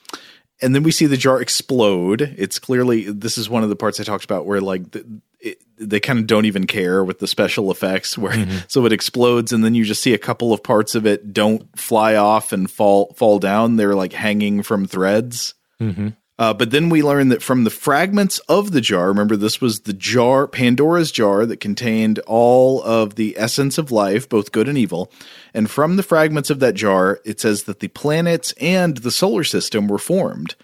And then we see the jar explode. It's clearly this is one of the parts I talked about where like the, it, they kind of don't even care with the special effects where mm-hmm. so it explodes and then you just see a couple of parts of it don't fly off and fall fall down they're like hanging from threads mm-hmm. uh, but then we learn that from the fragments of the jar remember this was the jar pandora's jar that contained all of the essence of life both good and evil and from the fragments of that jar it says that the planets and the solar system were formed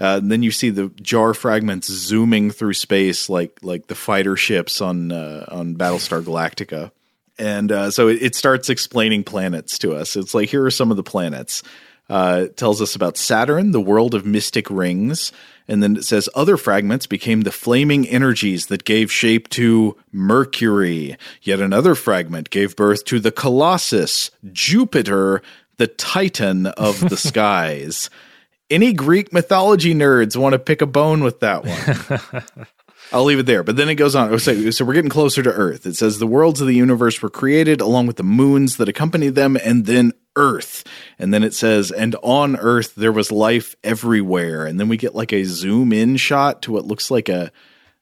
uh, and then you see the jar fragments zooming through space like like the fighter ships on uh, on Battlestar Galactica. And uh, so it, it, starts explaining planets to us. It's like here are some of the planets. Uh, it tells us about Saturn, the world of mystic rings, and then it says other fragments became the flaming energies that gave shape to Mercury. Yet another fragment gave birth to the Colossus, Jupiter, the Titan of the skies any Greek mythology nerds want to pick a bone with that one. I'll leave it there. But then it goes on. So, so we're getting closer to Earth. It says the worlds of the universe were created along with the moons that accompany them, and then Earth. And then it says, and on Earth there was life everywhere. And then we get like a zoom in shot to what looks like a,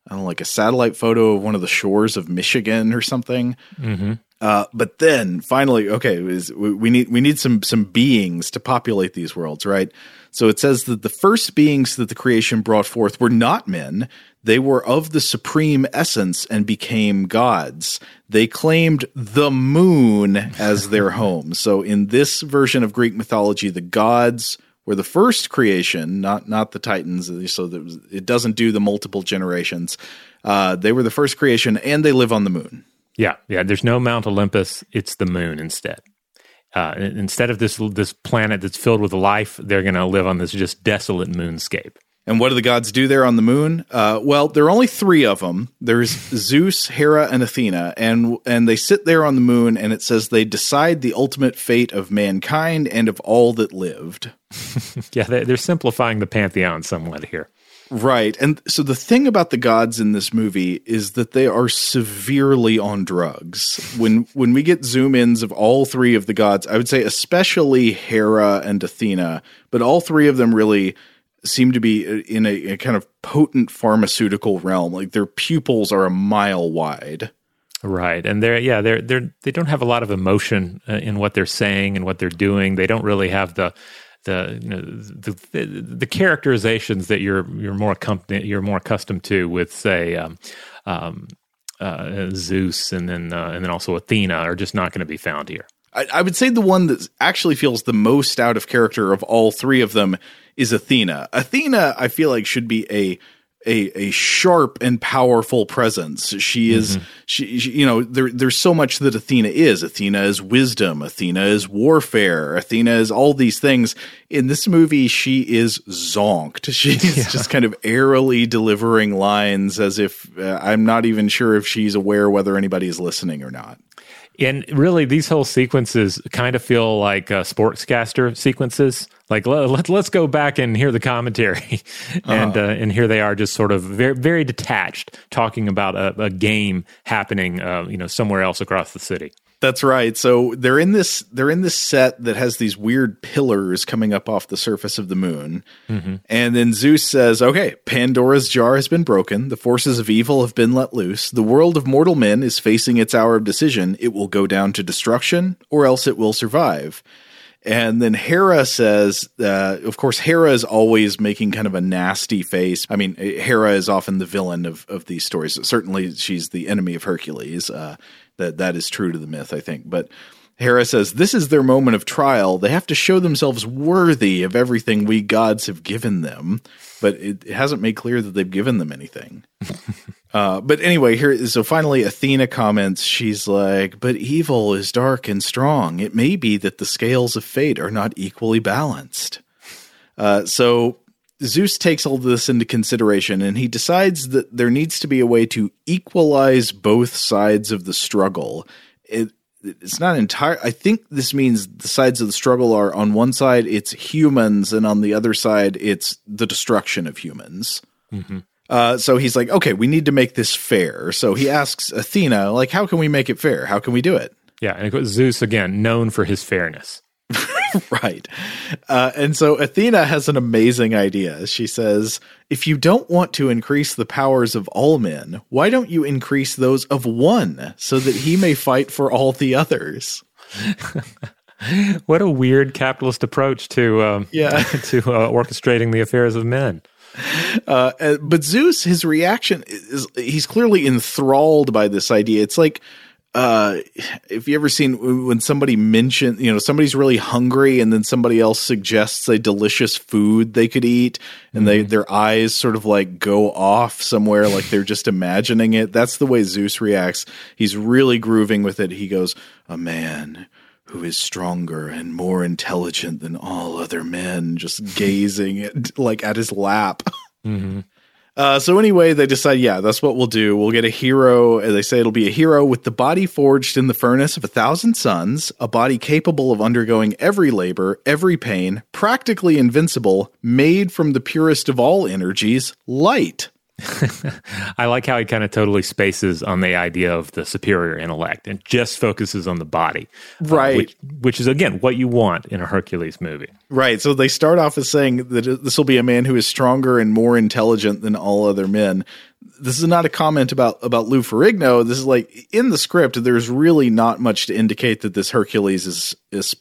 I don't know, like a satellite photo of one of the shores of Michigan or something. Mm-hmm. Uh, but then finally, okay, we need we need some some beings to populate these worlds, right? So it says that the first beings that the creation brought forth were not men. They were of the supreme essence and became gods. They claimed the moon as their home. So in this version of Greek mythology, the gods were the first creation, not not the Titans. So it doesn't do the multiple generations. Uh, they were the first creation, and they live on the moon.
Yeah, yeah. There's no Mount Olympus; it's the moon instead. Uh, instead of this this planet that's filled with life, they're going to live on this just desolate moonscape.
And what do the gods do there on the moon? Uh, well, there are only three of them. There's Zeus, Hera, and Athena, and and they sit there on the moon, and it says they decide the ultimate fate of mankind and of all that lived.
yeah, they're simplifying the pantheon somewhat here.
Right. And so the thing about the gods in this movie is that they are severely on drugs. When when we get zoom ins of all three of the gods, I would say especially Hera and Athena, but all three of them really seem to be in a, a kind of potent pharmaceutical realm. Like their pupils are a mile wide.
Right, and they're yeah they're they're they don't have a lot of emotion uh, in what they're saying and what they're doing. They don't really have the the you know the, the, the characterizations that you're you're more accustomed you're more accustomed to with say um, um, uh, Zeus and then uh, and then also Athena are just not going to be found here.
I, I, would say the one that actually feels the most out of character of all three of them is Athena. Athena, I feel like should be a a, a sharp and powerful presence. She is, mm-hmm. she, she, you know, there, there's so much that Athena is. Athena is wisdom. Athena is warfare. Athena is all these things. In this movie, she is zonked. She's yeah. just kind of airily delivering lines as if uh, I'm not even sure if she's aware whether anybody is listening or not.
And really, these whole sequences kind of feel like uh, sportscaster sequences. Like let, us go back and hear the commentary, and uh-huh. uh, and here they are, just sort of very very detached, talking about a, a game happening, uh, you know, somewhere else across the city.
That's right. So they're in this they're in this set that has these weird pillars coming up off the surface of the moon. Mm-hmm. And then Zeus says, "Okay, Pandora's jar has been broken. The forces of evil have been let loose. The world of mortal men is facing its hour of decision. It will go down to destruction or else it will survive." And then Hera says, uh, of course, Hera is always making kind of a nasty face. I mean, Hera is often the villain of, of these stories. Certainly, she's the enemy of Hercules. Uh, that that is true to the myth, I think. But Hera says this is their moment of trial. They have to show themselves worthy of everything we gods have given them, but it, it hasn't made clear that they've given them anything. uh, but anyway, here so finally Athena comments. She's like, "But evil is dark and strong. It may be that the scales of fate are not equally balanced." Uh, so Zeus takes all this into consideration and he decides that there needs to be a way to equalize both sides of the struggle. It, it's not entire. I think this means the sides of the struggle are on one side it's humans and on the other side it's the destruction of humans. Mm-hmm. Uh, so he's like, okay, we need to make this fair. So he asks Athena, like, how can we make it fair? How can we do it?
Yeah, and Zeus again, known for his fairness.
right. Uh, and so Athena has an amazing idea. She says, If you don't want to increase the powers of all men, why don't you increase those of one so that he may fight for all the others?
what a weird capitalist approach to um,
yeah
to uh, orchestrating the affairs of men.
Uh, uh, but Zeus, his reaction is he's clearly enthralled by this idea. It's like uh, if you ever seen when somebody mentioned, you know, somebody's really hungry and then somebody else suggests a delicious food they could eat and mm-hmm. they, their eyes sort of like go off somewhere, like they're just imagining it. That's the way Zeus reacts. He's really grooving with it. He goes, a man who is stronger and more intelligent than all other men, just gazing at, like at his lap. Mm-hmm. Uh, so anyway, they decide, yeah, that's what we'll do. We'll get a hero. They say it'll be a hero with the body forged in the furnace of a thousand suns, a body capable of undergoing every labor, every pain, practically invincible, made from the purest of all energies, light.
I like how he kind of totally spaces on the idea of the superior intellect and just focuses on the body.
Uh, right.
Uh, which, which, is, again, what you want in a Hercules movie.
Right. So they start off as saying that this will be a man who is stronger and more intelligent than all other men. This is not a comment about, about Lou Ferrigno. This is like in the script, there's really not much to indicate that this Hercules is, is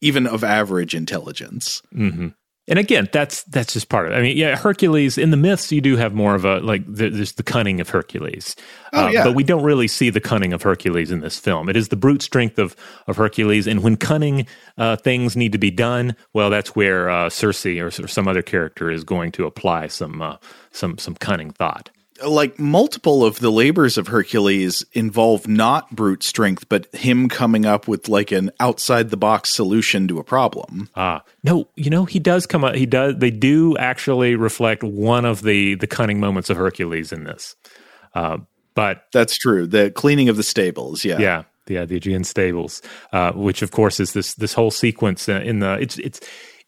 even of average intelligence.
Mm-hmm and again, that's that's just part of it. I mean, yeah, Hercules in the myths, you do have more of a like there's the cunning of Hercules,
oh, uh, yeah.
but we don't really see the cunning of Hercules in this film. It is the brute strength of of Hercules, and when cunning uh, things need to be done, well, that's where uh, Circe or, or, some other character is going to apply some uh, some some cunning thought
like multiple of the labors of Hercules involve not brute strength, but him coming up with like an outside the box solution to a problem.
Ah, no, you know he does come up. He does. They do actually reflect one of the the cunning moments of Hercules in this. Uh, but
that's true. The cleaning of the stables. Yeah,
yeah, yeah. The Aegean stables, uh, which of course is this this whole sequence in the it's it's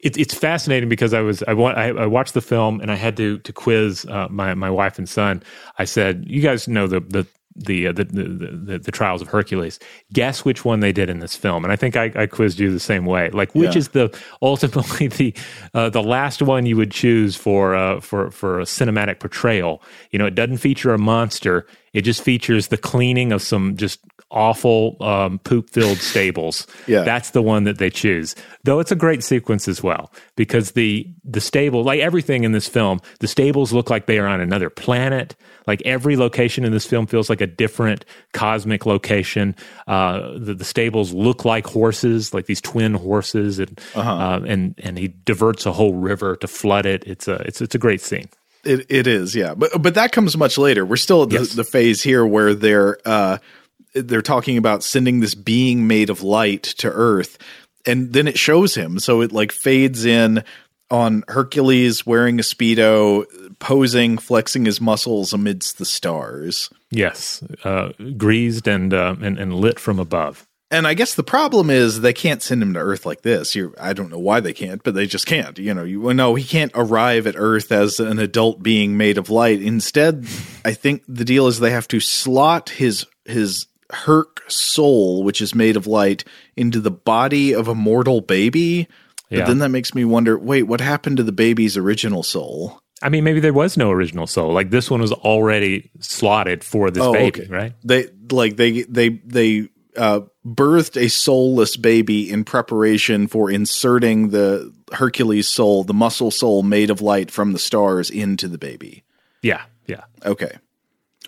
it, it's fascinating because I was I, I, I watched the film and I had to to quiz uh, my my wife and son. I said, "You guys know the the the, uh, the, the, the, the trials of Hercules. Guess which one they did in this film, and I think I, I quizzed you the same way. Like, which yeah. is the ultimately the uh, the last one you would choose for uh, for for a cinematic portrayal? You know, it doesn't feature a monster. It just features the cleaning of some just awful um, poop filled stables.
yeah,
that's the one that they choose. Though it's a great sequence as well because the the stable, like everything in this film, the stables look like they are on another planet. Like every location in this film feels like a different cosmic location. Uh, the, the, stables look like horses, like these twin horses, and uh-huh. uh, and and he diverts a whole river to flood it. It's a it's it's a great scene.
It it is, yeah. But but that comes much later. We're still at the, yes. the phase here where they're uh, they're talking about sending this being made of light to Earth, and then it shows him. So it like fades in on Hercules wearing a speedo, posing, flexing his muscles amidst the stars.
Yes, uh, greased and, uh, and and lit from above.
And I guess the problem is they can't send him to Earth like this. You're, I don't know why they can't, but they just can't. You know, you no, he can't arrive at Earth as an adult being made of light. Instead, I think the deal is they have to slot his his Herc soul, which is made of light, into the body of a mortal baby. But then that makes me wonder wait, what happened to the baby's original soul?
I mean, maybe there was no original soul. Like this one was already slotted for this oh, baby, okay. right?
They like they they they uh, birthed a soulless baby in preparation for inserting the Hercules soul, the muscle soul made of light from the stars, into the baby.
Yeah, yeah.
Okay.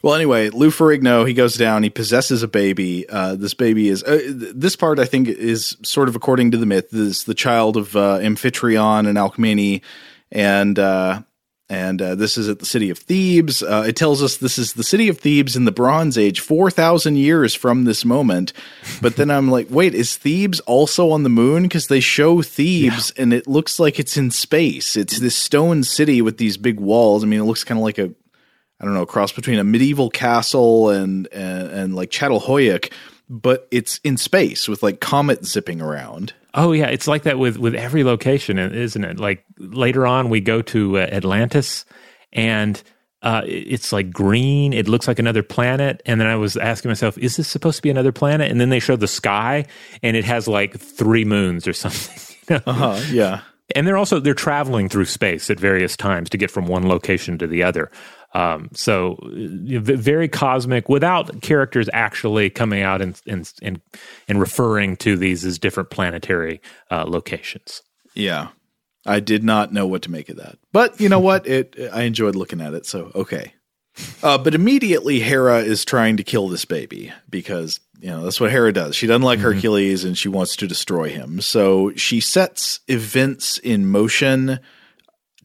Well, anyway, Lou Ferrigno, he goes down, he possesses a baby. Uh, this baby is, uh, this part I think is sort of according to the myth, this is the child of uh, Amphitryon and Alcmene. And, uh, and uh, this is at the city of Thebes. Uh, it tells us this is the city of Thebes in the Bronze Age, 4,000 years from this moment. But then I'm like, wait, is Thebes also on the moon? Because they show Thebes yeah. and it looks like it's in space. It's this stone city with these big walls. I mean, it looks kind of like a I don't know, a cross between a medieval castle and and, and like Çatalhöyük, but it's in space with like comet zipping around.
Oh yeah, it's like that with with every location, isn't it? Like later on, we go to uh, Atlantis, and uh, it's like green. It looks like another planet. And then I was asking myself, is this supposed to be another planet? And then they show the sky, and it has like three moons or something.
uh-huh, yeah.
And they're also they're traveling through space at various times to get from one location to the other. Um, so very cosmic without characters actually coming out and and and, and referring to these as different planetary uh, locations.
Yeah. I did not know what to make of that. But you know what? It I enjoyed looking at it, so okay. Uh, but immediately Hera is trying to kill this baby because you know that's what Hera does. She doesn't like mm-hmm. Hercules and she wants to destroy him. So she sets events in motion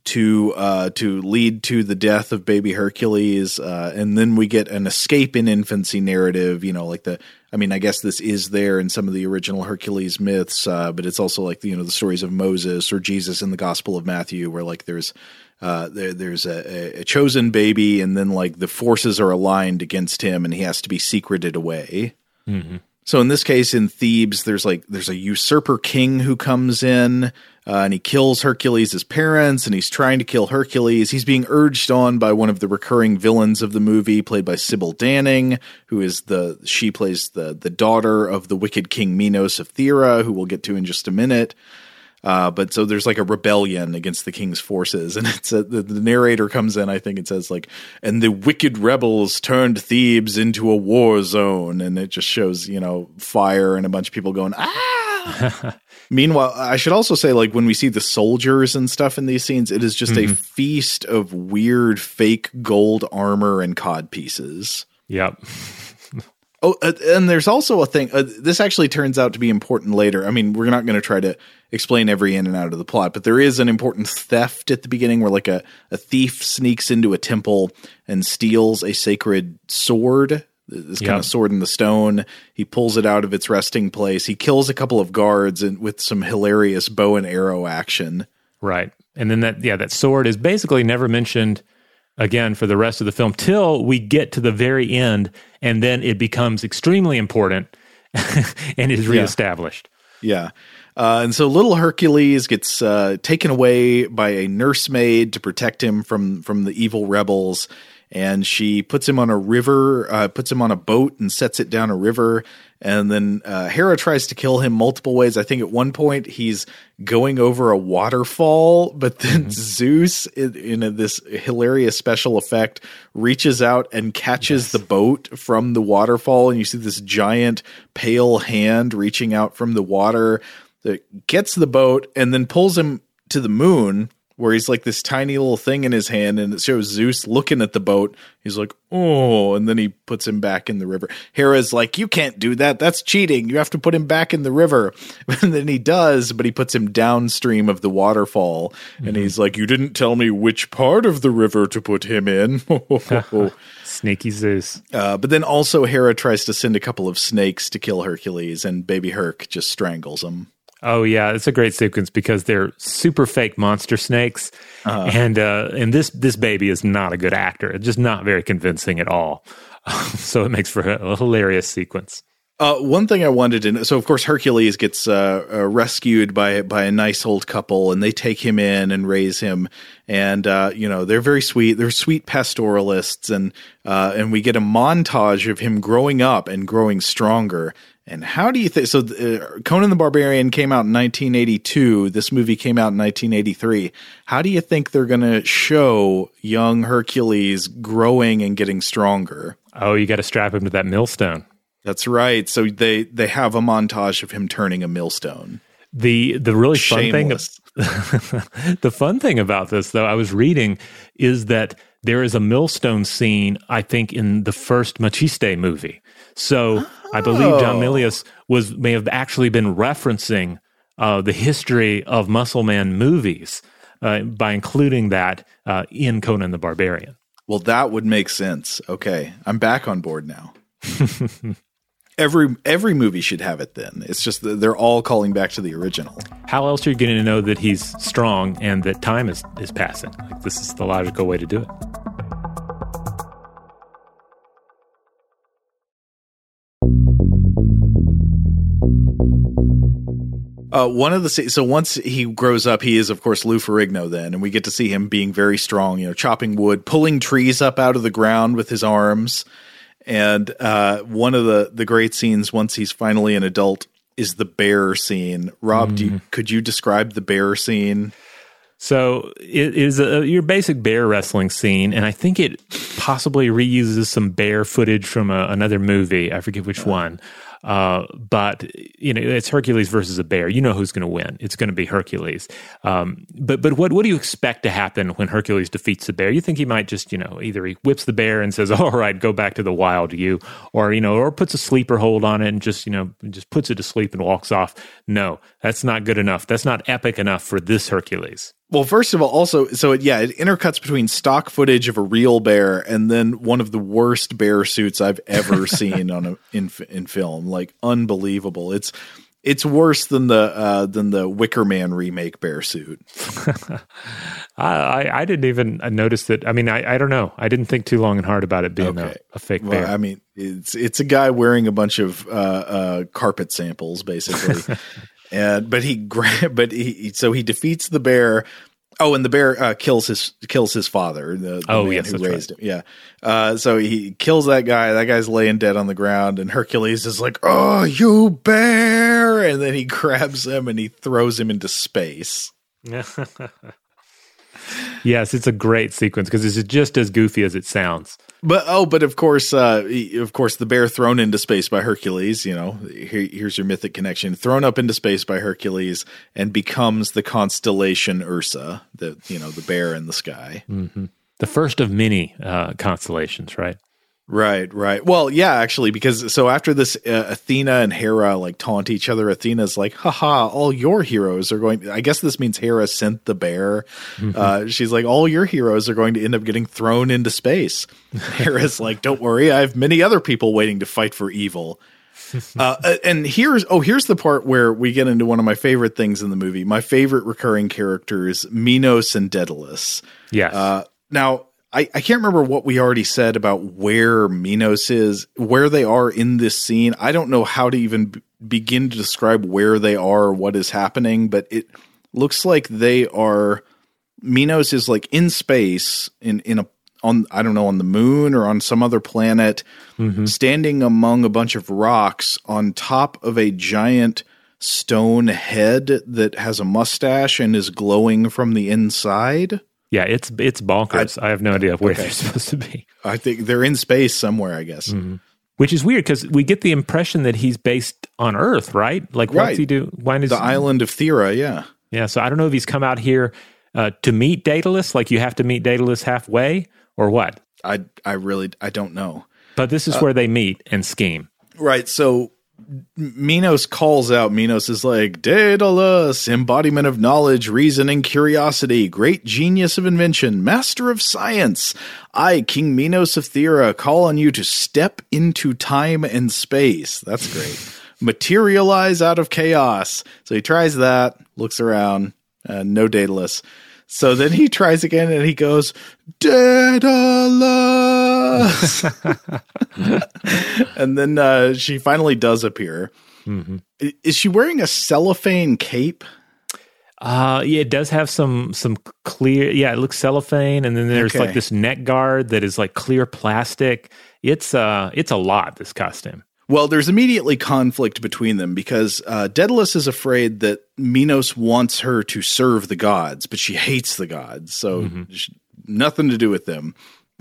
to uh, to lead to the death of baby Hercules, uh, and then we get an escape in infancy narrative. You know, like the I mean, I guess this is there in some of the original Hercules myths, uh, but it's also like you know the stories of Moses or Jesus in the Gospel of Matthew, where like there's uh, there, there's a, a, chosen baby, and then like the forces are aligned against him, and he has to be secreted away. Mm-hmm. So in this case, in Thebes, there's like there's a usurper king who comes in, uh, and he kills Hercules' parents, and he's trying to kill Hercules. He's being urged on by one of the recurring villains of the movie, played by Sybil Danning, who is the she plays the the daughter of the wicked King Minos of Thera, who we'll get to in just a minute. Uh, but so there's like a rebellion against the king's forces, and it's a, the, the, narrator comes in. I think it says like, and the wicked rebels turned Thebes into a war zone, and it just shows you know fire and a bunch of people going ah. Meanwhile, I should also say like when we see the soldiers and stuff in these scenes, it is just mm-hmm. a feast of weird fake gold armor and cod pieces.
Yep.
Oh, uh, and there's also a thing. Uh, this actually turns out to be important later. I mean, we're not going to try to explain every in and out of the plot, but there is an important theft at the beginning where like a, a thief sneaks into a temple and steals a sacred sword. This yep. kind of sword in the stone. He pulls it out of its resting place. He kills a couple of guards and with some hilarious bow and arrow action.
Right. And then that yeah, that sword is basically never mentioned again for the rest of the film till we get to the very end and then it becomes extremely important and is reestablished.
Yeah. yeah. Uh, and so little Hercules gets uh, taken away by a nursemaid to protect him from from the evil rebels and she puts him on a river, uh, puts him on a boat and sets it down a river. And then uh, Hera tries to kill him multiple ways. I think at one point he's going over a waterfall, but then mm-hmm. Zeus, in, in a, this hilarious special effect, reaches out and catches yes. the boat from the waterfall. And you see this giant pale hand reaching out from the water that gets the boat and then pulls him to the moon where he's like this tiny little thing in his hand and it shows Zeus looking at the boat. He's like, oh, and then he puts him back in the river. Hera's like, you can't do that. That's cheating. You have to put him back in the river. And then he does, but he puts him downstream of the waterfall. Mm-hmm. And he's like, you didn't tell me which part of the river to put him in.
Snaky Zeus.
Uh, but then also Hera tries to send a couple of snakes to kill Hercules and baby Herc just strangles him.
Oh yeah, it's a great sequence because they're super fake monster snakes, uh-huh. and uh, and this this baby is not a good actor. It's just not very convincing at all. so it makes for a, hilarious sequence.
Uh, one thing I wanted to know, so of course Hercules gets uh, uh, rescued by by a nice old couple, and they take him in and raise him, and uh, you know they're very sweet. They're sweet pastoralists, and uh, and we get a montage of him growing up and growing stronger. And how do you think? So, uh, Conan the Barbarian came out in 1982. This movie came out in 1983. How do you think they're going to show young Hercules growing and getting stronger?
Oh, you got to strap him to that millstone.
That's right. So they they have a montage of him turning a millstone.
The the really fun thing, the fun thing about this, though, I was reading, is that there is a millstone scene. I think in the first Maciste movie. So I believe John oh. Milius was may have actually been referencing uh, the history of Muscle Man movies uh, by including that uh, in Conan the Barbarian.
Well, that would make sense. Okay, I'm back on board now. every every movie should have it. Then it's just they're all calling back to the original.
How else are you going to know that he's strong and that time is is passing? Like this is the logical way to do it.
Uh, one of the so once he grows up, he is of course Lou Ferrigno then, and we get to see him being very strong. You know, chopping wood, pulling trees up out of the ground with his arms. And uh, one of the the great scenes once he's finally an adult is the bear scene. Rob, mm. you, mm-hmm. could you describe the bear scene?
So it is a, your basic bear wrestling scene, and I think it possibly reuses some bear footage from a, another movie. I forget which one. Uh, but you know, it's Hercules versus a bear. You know who's going to win. It's going to be Hercules. Um, but but what what do you expect to happen when Hercules defeats the bear? You think he might just you know either he whips the bear and says, "All right, go back to the wild, you," or you know, or puts a sleeper hold on it and just you know just puts it to sleep and walks off. No, that's not good enough. That's not epic enough for this Hercules.
Well, first of all, also, so it, yeah, it intercuts between stock footage of a real bear and then one of the worst bear suits I've ever seen on a in in film. Like unbelievable. It's it's worse than the uh, than the Wicker Man remake bear suit.
I, I didn't even notice that. I mean, I, I don't know. I didn't think too long and hard about it being okay. a, a, fake well, bear.
I mean, it's it's a guy wearing a bunch of uh, uh, carpet samples, basically. and but he but he so he defeats the bear. Oh, and the bear uh, kills his kills his father, the, the
oh,
man
yes,
who raised right. him. Yeah. Uh, so he kills that guy. That guy's laying dead on the ground, and Hercules is like, "Oh, you bear!" And then he grabs him and he throws him into space.
yes, it's a great sequence because it's just as goofy as it sounds.
But oh, but of course, uh, of course, the bear thrown into space by Hercules. You know, here, here's your mythic connection: thrown up into space by Hercules and becomes the constellation Ursa, the you know the bear in the sky.
Mm-hmm. The first of many uh, constellations, right?
Right, right. Well, yeah, actually, because so after this, uh, Athena and Hera like taunt each other. Athena's like, haha, all your heroes are going. I guess this means Hera sent the bear. Mm-hmm. Uh, she's like, all your heroes are going to end up getting thrown into space. Hera's like, don't worry, I have many other people waiting to fight for evil. Uh, uh, and here's oh here's the part where we get into one of my favorite things in the movie. My favorite recurring characters, Minos and Daedalus.
Yes. Uh,
now I, I can't remember what we already said about where Minos is, where they are in this scene. I don't know how to even b- begin to describe where they are or what is happening, but it looks like they are. Minos is like in space in in a on I don't know on the moon or on some other planet, mm-hmm. standing among a bunch of rocks on top of a giant stone head that has a mustache and is glowing from the inside.
Yeah, it's it's bonkers. I, I have no idea where okay. they're supposed to be.
I think they're in space somewhere. I guess. Mm-hmm.
Which is weird because we get the impression that he's based on Earth, right? Like, right. what's he do?
Why does the island of Thera? Yeah,
yeah. So I don't know if he's come out here uh, to meet Daedalus. Like, you have to meet Daedalus halfway, or what?
I I really I don't know.
But this is uh, where they meet and scheme.
Right. So Minos calls out. Minos is like, Daedalus, embodiment of knowledge, reason, and curiosity, great genius of invention, master of science. I, King Minos of Thera, call on you to step into time and space. That's great. Materialize out of chaos. So he tries that, looks around, uh, no Daedalus. So then he tries again and he goes, Daedalus. and then uh, she finally does appear. Mm-hmm. Is she wearing a cellophane cape?
Uh yeah, it does have some some clear yeah, it looks cellophane and then there's okay. like this neck guard that is like clear plastic. It's uh it's a lot this costume.
Well, there's immediately conflict between them because uh, Daedalus is afraid that Minos wants her to serve the gods, but she hates the gods, so mm-hmm. she, nothing to do with them.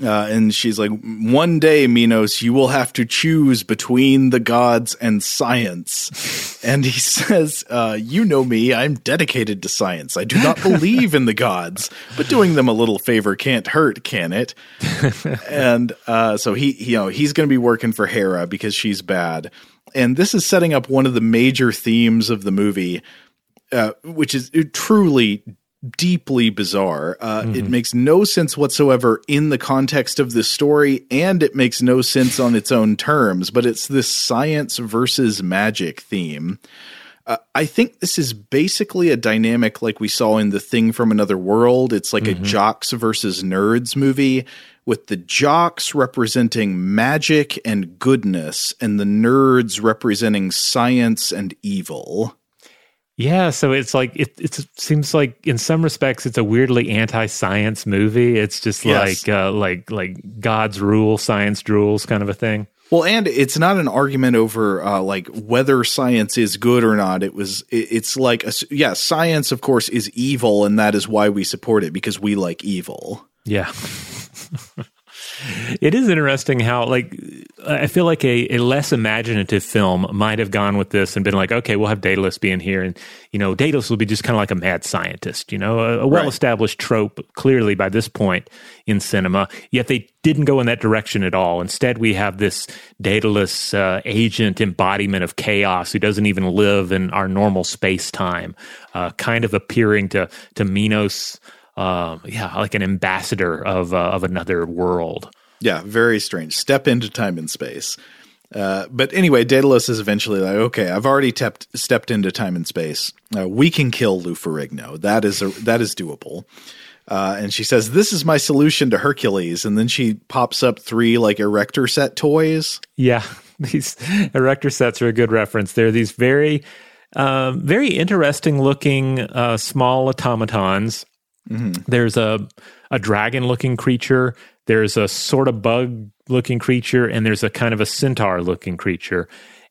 Uh, and she's like, one day, Minos, you will have to choose between the gods and science. and he says, uh, you know me, I'm dedicated to science. I do not believe in the gods, but doing them a little favor can't hurt, can it? and uh, so he, you know, he's going to be working for Hera because she's bad. And this is setting up one of the major themes of the movie, uh, which is truly deeply bizarre. Uh, mm-hmm. It makes no sense whatsoever in the context of this story, and it makes no sense on its own terms. But it's this science versus magic theme. Uh, I think this is basically a dynamic like we saw in The Thing from Another World. It's like mm-hmm. a jocks versus nerds movie, with the jocks representing magic and goodness, and the nerds representing science and evil.
Yeah, so it's like it, it seems like in some respects it's a weirdly anti-science movie. It's just yes. like uh, like like God's rule, science rules kind of a thing.
Well, and it's not an argument over uh, like whether science is good or not. It was. It, it's like a, yeah, science of course is evil, and that is why we support it because we like evil.
Yeah. it is interesting how like I feel like a, a less imaginative film might have gone with this and been like, okay, we'll have Daedalus being here, and you know, Daedalus will be just kind of like a mad scientist, you know, a, a well established trope clearly by this point in cinema. Yet they didn't go in that direction at all. Instead, we have this Daedalus uh, agent embodiment of chaos who doesn't even live in our normal space time, uh, kind of appearing to to Minos uh, yeah, like an ambassador of uh, of another world.
Yeah, very strange. Step into time and space. Uh, but anyway, Daedalus is eventually like, okay, I've already tept, stepped into time and space. Uh, we can kill Lou Ferrigno. That is a, that is doable. Uh, and she says, "This is my solution to Hercules." And then she pops up three like erector set toys.
Yeah, these erector sets are a good reference. They're these very, um, very interesting looking uh, small automatons Mm-hmm. There's a a dragon looking creature. There's a sort of bug looking creature, and there's a kind of a centaur looking creature,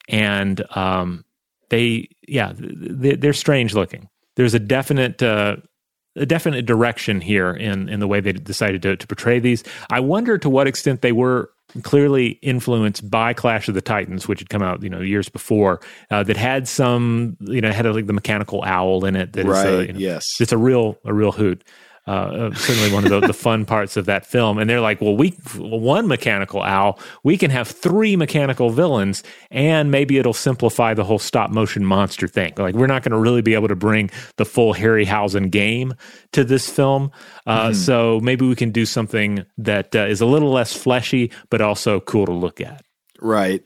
and um, they yeah they, are strange looking. There's a definite uh, a definite direction here in in the way they decided to, to portray these. I wonder to what extent they were clearly influenced by Clash of the Titans, which had come out you know years before, uh, that had some you know had a, like the mechanical owl in it. That
right.
Is
a,
you know,
yes.
It's a real a real hoot. Uh, uh, certainly one of the, the, fun parts of that film. And they're like, well, we one mechanical owl, we can have three mechanical villains, and maybe it'll simplify the whole stop motion monster thing. Like, we're not going to really be able to bring the full Harryhausen game to this film. Uh, mm-hmm. So maybe we can do something that uh, is a little less fleshy, but also cool to look at.
Right.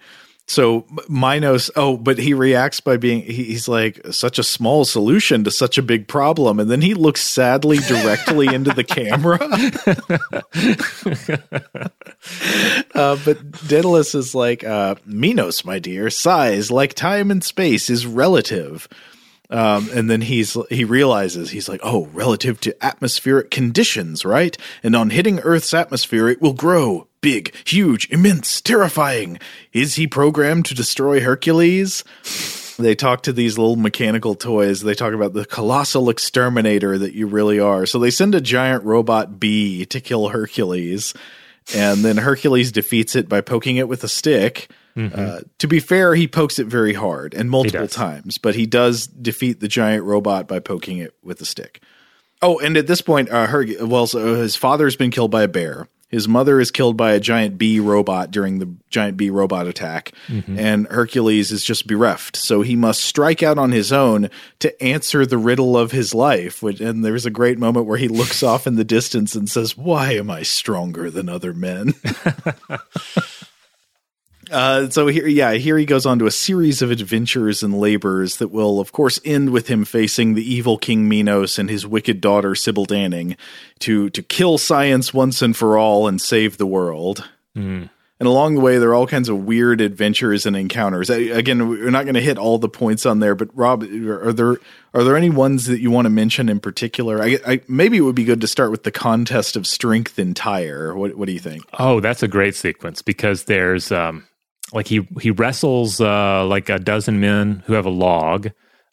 So Minos, oh, but he reacts by being, he's like, such a small solution to such a big problem. And then he looks sadly directly into the camera. uh, but Daedalus is like, uh, Minos, my dear, size, like time and space, is relative. Um, and then he's he realizes he's like, oh, relative to atmospheric conditions, right? And on hitting Earth's atmosphere, it will grow big, huge, immense, terrifying. Is he programmed to destroy Hercules? They talk to these little mechanical toys. They talk about the colossal exterminator that you really are. So they send a giant robot bee to kill Hercules. And then Hercules defeats it by poking it with a stick. Mm-hmm. Uh, to be fair, he pokes it very hard and multiple times, but he does defeat the giant robot by poking it with a stick. Oh, and at this point, uh, Her- well, so his father's been killed by a bear. His mother is killed by a giant bee robot during the giant bee robot attack, mm-hmm. and Hercules is just bereft. So he must strike out on his own to answer the riddle of his life. And there's a great moment where he looks off in the distance and says, Why am I stronger than other men? Uh, so here, yeah, here he goes on to a series of adventures and labors that will, of course, end with him facing the evil King Minos and his wicked daughter Sybil Danning to to kill science once and for all and save the world. Mm. And along the way, there are all kinds of weird adventures and encounters. Again, we're not going to hit all the points on there, but Rob, are there are there any ones that you want to mention in particular? I, I, maybe it would be good to start with the contest of strength in Tyre. What, what do you think?
Oh, that's a great sequence because there's um, like he he wrestles uh, like a dozen men who have a log.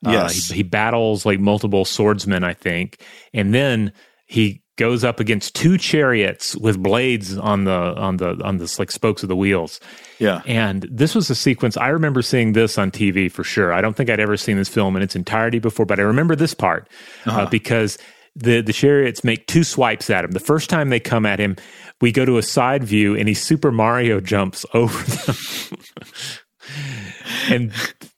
Uh, yes,
he, he, battles like multiple swordsmen, I think, and then he goes up against two chariots with blades on the on the on the like spokes of the wheels.
Yeah,
and this was a sequence I remember seeing this on TV for sure. I don't think I'd ever seen this film in its entirety before, but I remember this part uh, uh-huh. uh, because the the chariots make two swipes at him. The first time they come at him, we go to a side view and he Super Mario jumps over them. and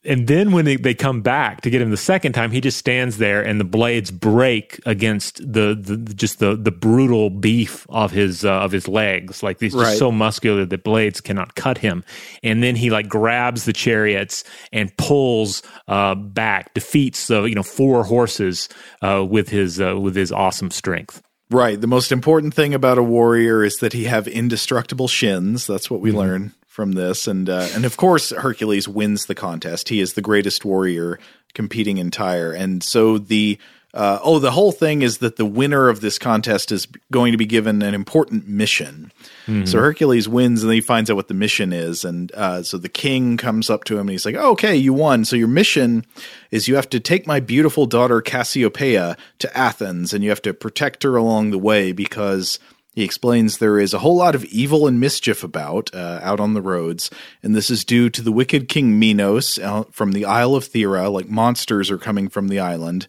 and then when they, they, come back to get him the second time, he just stands there and the blades break against the, the just the the brutal beef of his uh, of his legs. Like he's just so muscular that blades cannot cut him. And then he like grabs the chariots and pulls uh, back, defeats the you know four horses uh, with his uh, with his awesome strength.
Right. The most important thing about a warrior is that he have indestructible shins. That's what we mm-hmm. learn from this, and uh, and of course Hercules wins the contest. He is the greatest warrior competing in Tyre, and so the uh, oh, the whole thing is that the winner of this contest is going to be given an important mission. Mm-hmm. So Hercules wins, and then he finds out what the mission is. And uh, so the king comes up to him, and he's like, oh, "Okay, you won. So your mission is you have to take my beautiful daughter Cassiopeia to Athens, and you have to protect her along the way because." He explains there is a whole lot of evil and mischief about uh, out on the roads, and this is due to the wicked King Minos uh, from the Isle of Thera. Like monsters are coming from the island,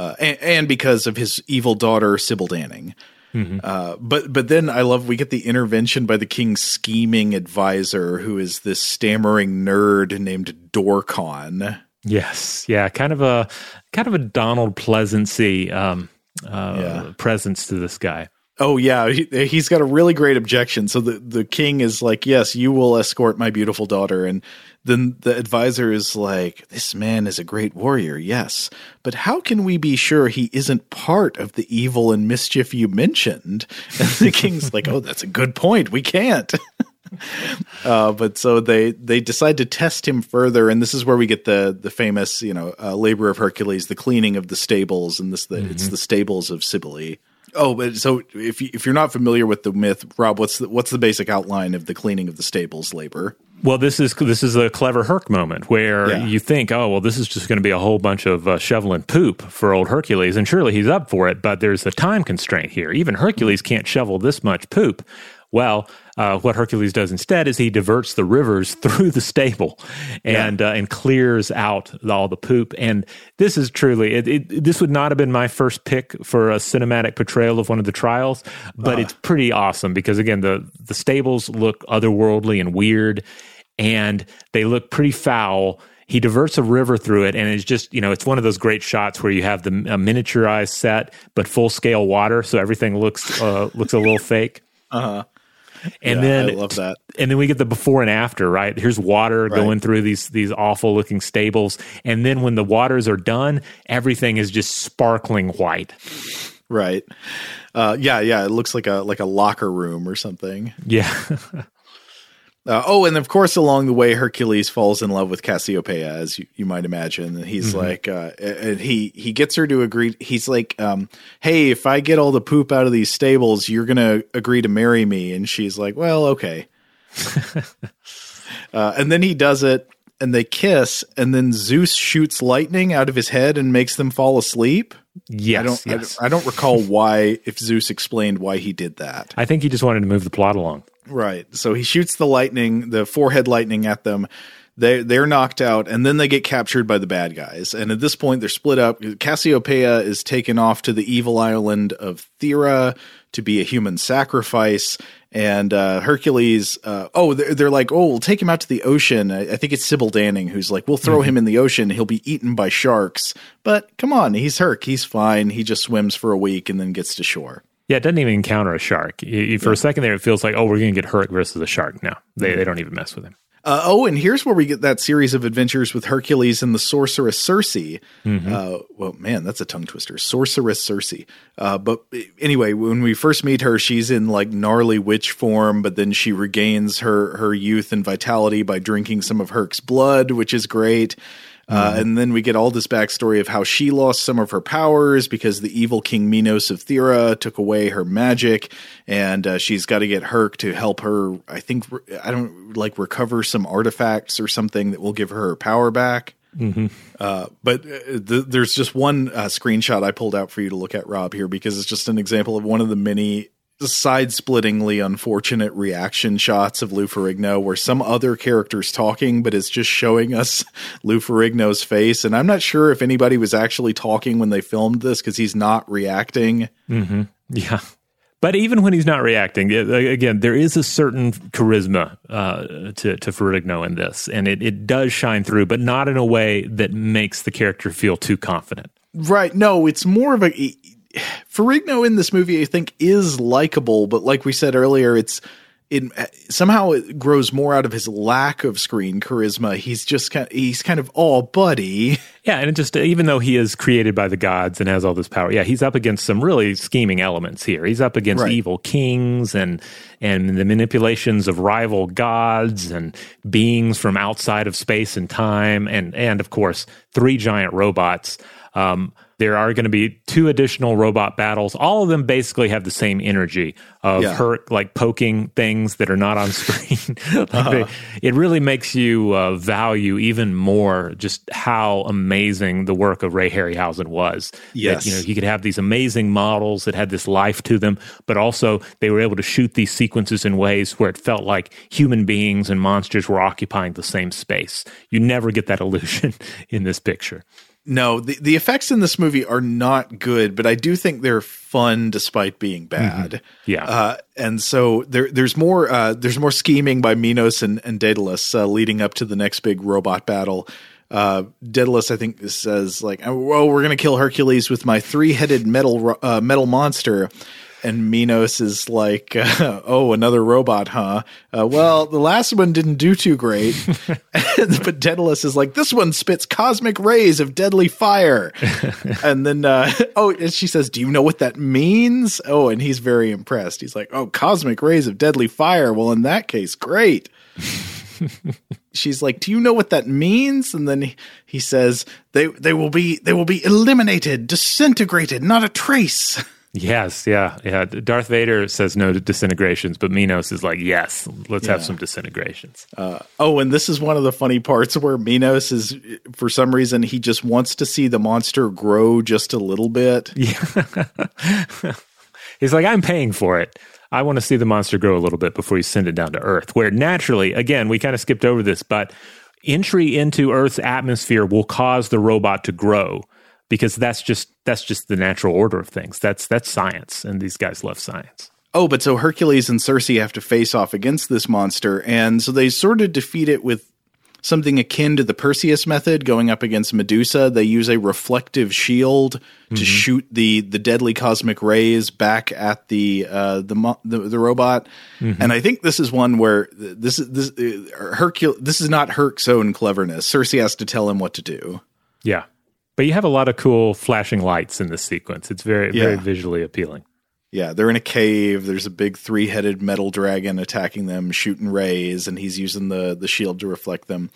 uh, and, and, because of his evil daughter Sybil Danning. Mm-hmm. Uh, but but then I love we get the intervention by the king's scheming advisor, who is this stammering nerd named Dorkon.
Yes, yeah, kind of a kind of a Donald Pleasence um, uh, yeah. presence to this guy.
Oh yeah, he, has got a really great objection. So the the king is like, "Yes, you will escort my beautiful daughter," and then the advisor is like, This man is a great warrior, yes, but how can we be sure he isn't part of the evil and mischief you mentioned? And the king's like, Oh, that's a good point. We can't. uh, but so they they decide to test him further, and this is where we get the the famous you know uh, labor of Hercules, the cleaning of the stables, and this the, mm-hmm. it's the stables of Cybele. Oh, but so if you, if you're not familiar with the myth, Rob, what's the, what's the basic outline of the cleaning of the stables labor?
Well, this is this is a clever Herc moment where yeah. you think, oh, well, this is just going to be a whole bunch of uh, shoveling poop for old Hercules, and surely he's up for it. But there's a time constraint here. Even Hercules can't shovel this much poop. Well, uh, what Hercules does instead is he diverts the rivers through the stable and yeah. uh, and clears out all the poop. And this is truly it, it, this would not have been my first pick for a cinematic portrayal of one of the trials, but uh. it's pretty awesome because again the the stables look otherworldly and weird, and they look pretty foul he diverts a river through it and it's just you know it's one of those great shots where you have the miniaturized set but full scale water so everything looks uh, looks a little fake
uh-huh
and yeah, then
I love that.
And then we get the before and after, right? Here's water right. going through these these awful looking stables, and then when the waters are done, everything is just sparkling white.
Right. Uh, yeah, yeah. It looks like a like a locker room or something.
Yeah.
Uh, oh, and of course, along the way, Hercules falls in love with Cassiopeia, as you, you might imagine. And he's mm-hmm. like, uh, and he he gets her to agree. He's like, um, "Hey, if I get all the poop out of these stables, you're gonna agree to marry me." And she's like, "Well, okay." uh, and then he does it, and they kiss, and then Zeus shoots lightning out of his head and makes them fall asleep.
Yes,
I don't.
Yes.
I, I don't recall why, if Zeus explained why he did that.
I think he just wanted to move the plot along.
Right. So he shoots the lightning, the forehead lightning at them. They they're knocked out, and then they get captured by the bad guys. And at this point, they're split up. Cassiopeia is taken off to the evil island of Thera to be a human sacrifice. And uh, Hercules, uh, oh, they're, they're, like, oh, we'll take him out to the ocean. I, I think it's Sybil Danning who's like, we'll throw mm-hmm. him in the ocean. He'll be eaten by sharks. But come on, he's Herc. He's fine. He just swims for a week and then gets to shore.
Yeah, it doesn't even encounter a shark. for yeah. a second there, it feels like, oh, we're going to get Herc versus a shark. No, they, they don't even mess with him.
Uh, oh, and here's where we get that series of adventures with Hercules and the sorceress Circe. Mm-hmm. Uh, well, man, that's a tongue twister. Sorceress Circe. Uh, but anyway, when we first meet her, she's in like gnarly witch form, but then she regains her her youth and vitality by drinking some of Herc's blood, which is great. Uh, mm-hmm. and then we get all this backstory of how she lost some of her powers because the evil King Minos of Thera took away her magic, and uh, she's got to get Herc to help her. I think I don't like recover some artifacts or something that will give her her power back.
Mm-hmm.
Uh, but uh, th- there's just one uh, screenshot I pulled out for you to look at, Rob, here because it's just an example of one of the many side-splittingly unfortunate reaction shots of Lou Ferrigno where some other character's talking, but it's just showing us Lou Ferrigno's face. And I'm not sure if anybody was actually talking when they filmed this because he's not reacting.
Mm-hmm. Yeah. But even when he's not reacting, again, there is a certain charisma uh, to, to Ferrigno in this, and it, it does shine through, but not in a way that makes the character feel too confident.
Right. No, it's more of a Ferrigno in this movie, I think, is likable, but like we said earlier, it's it somehow it grows more out of his lack of screen charisma. He's just kind of, he's kind of oh buddy,
Yeah, and just even though he is created by the gods and has all this power, yeah, he's up against some really scheming elements here. He's up against right. evil kings and and the manipulations of rival gods and beings from outside of space and time, and and of course three giant robots. Um, there are going to be two additional robot battles. All of them basically have the same energy of yeah. her like poking things that are not on screen. like uh-huh. they, it really makes you uh, value even more just how amazing the work of Ray Harryhausen was.
Yes,
that, you know he could have these amazing models that had this life to them, but also they were able to shoot these sequences in ways where it felt like human beings and monsters were occupying the same space. You never get that illusion in this picture.
No, the, the effects in this movie are not good, but I do think they're fun despite being mm-hmm. bad.
Mm-hmm. Yeah, uh,
and so there, there's more uh, there's more scheming by Minos and, and Daedalus uh, leading up to the next big robot battle. Uh, Daedalus, I think, says like, "Oh, we're gonna kill Hercules with my three headed metal uh, metal monster." And Minos is like, uh, "Oh, another robot, huh?" Uh, well, the last one didn't do too great, but Daedalus is like, "This one spits cosmic rays of deadly fire," and then uh, oh, and she says, "Do you know what that means?" Oh, and he's very impressed. He's like, "Oh, cosmic rays of deadly fire. Well, in that case, great." She's like, "Do you know what that means?" And then he, he says, "They they will be they will be eliminated, disintegrated, not a trace."
Yes, yeah, yeah. Darth Vader says no to disintegrations, but Minos is like, yes, let's yeah. have some disintegrations.
Uh, oh, and this is one of the funny parts where Minos is, for some reason, he just wants to see the monster grow just a little bit.
Yeah. He's like, I'm paying for it. I want to see the monster grow a little bit before you send it down to Earth, where naturally, again, we kind of skipped over this, but entry into Earth's atmosphere will cause the robot to grow because that's just that's just the natural order of things. That's that's science, and these guys love science.
Oh, but so Hercules and Circe have to face off against this monster, and so they sort of defeat it with something akin to the Perseus method going up against Medusa. They use a reflective shield mm-hmm. to shoot the the deadly cosmic rays back at the uh, the, the, the robot. Mm-hmm. And I think this is one where this is this uh, Hercule. This is not Herc's own cleverness. Circe has to tell him what to do.
Yeah, but you have a lot of cool flashing lights in this sequence. It's very, yeah. very visually appealing.
Yeah, they're in a cave. There's a big three headed metal dragon attacking them, shooting rays, and he's using the, the shield to reflect them.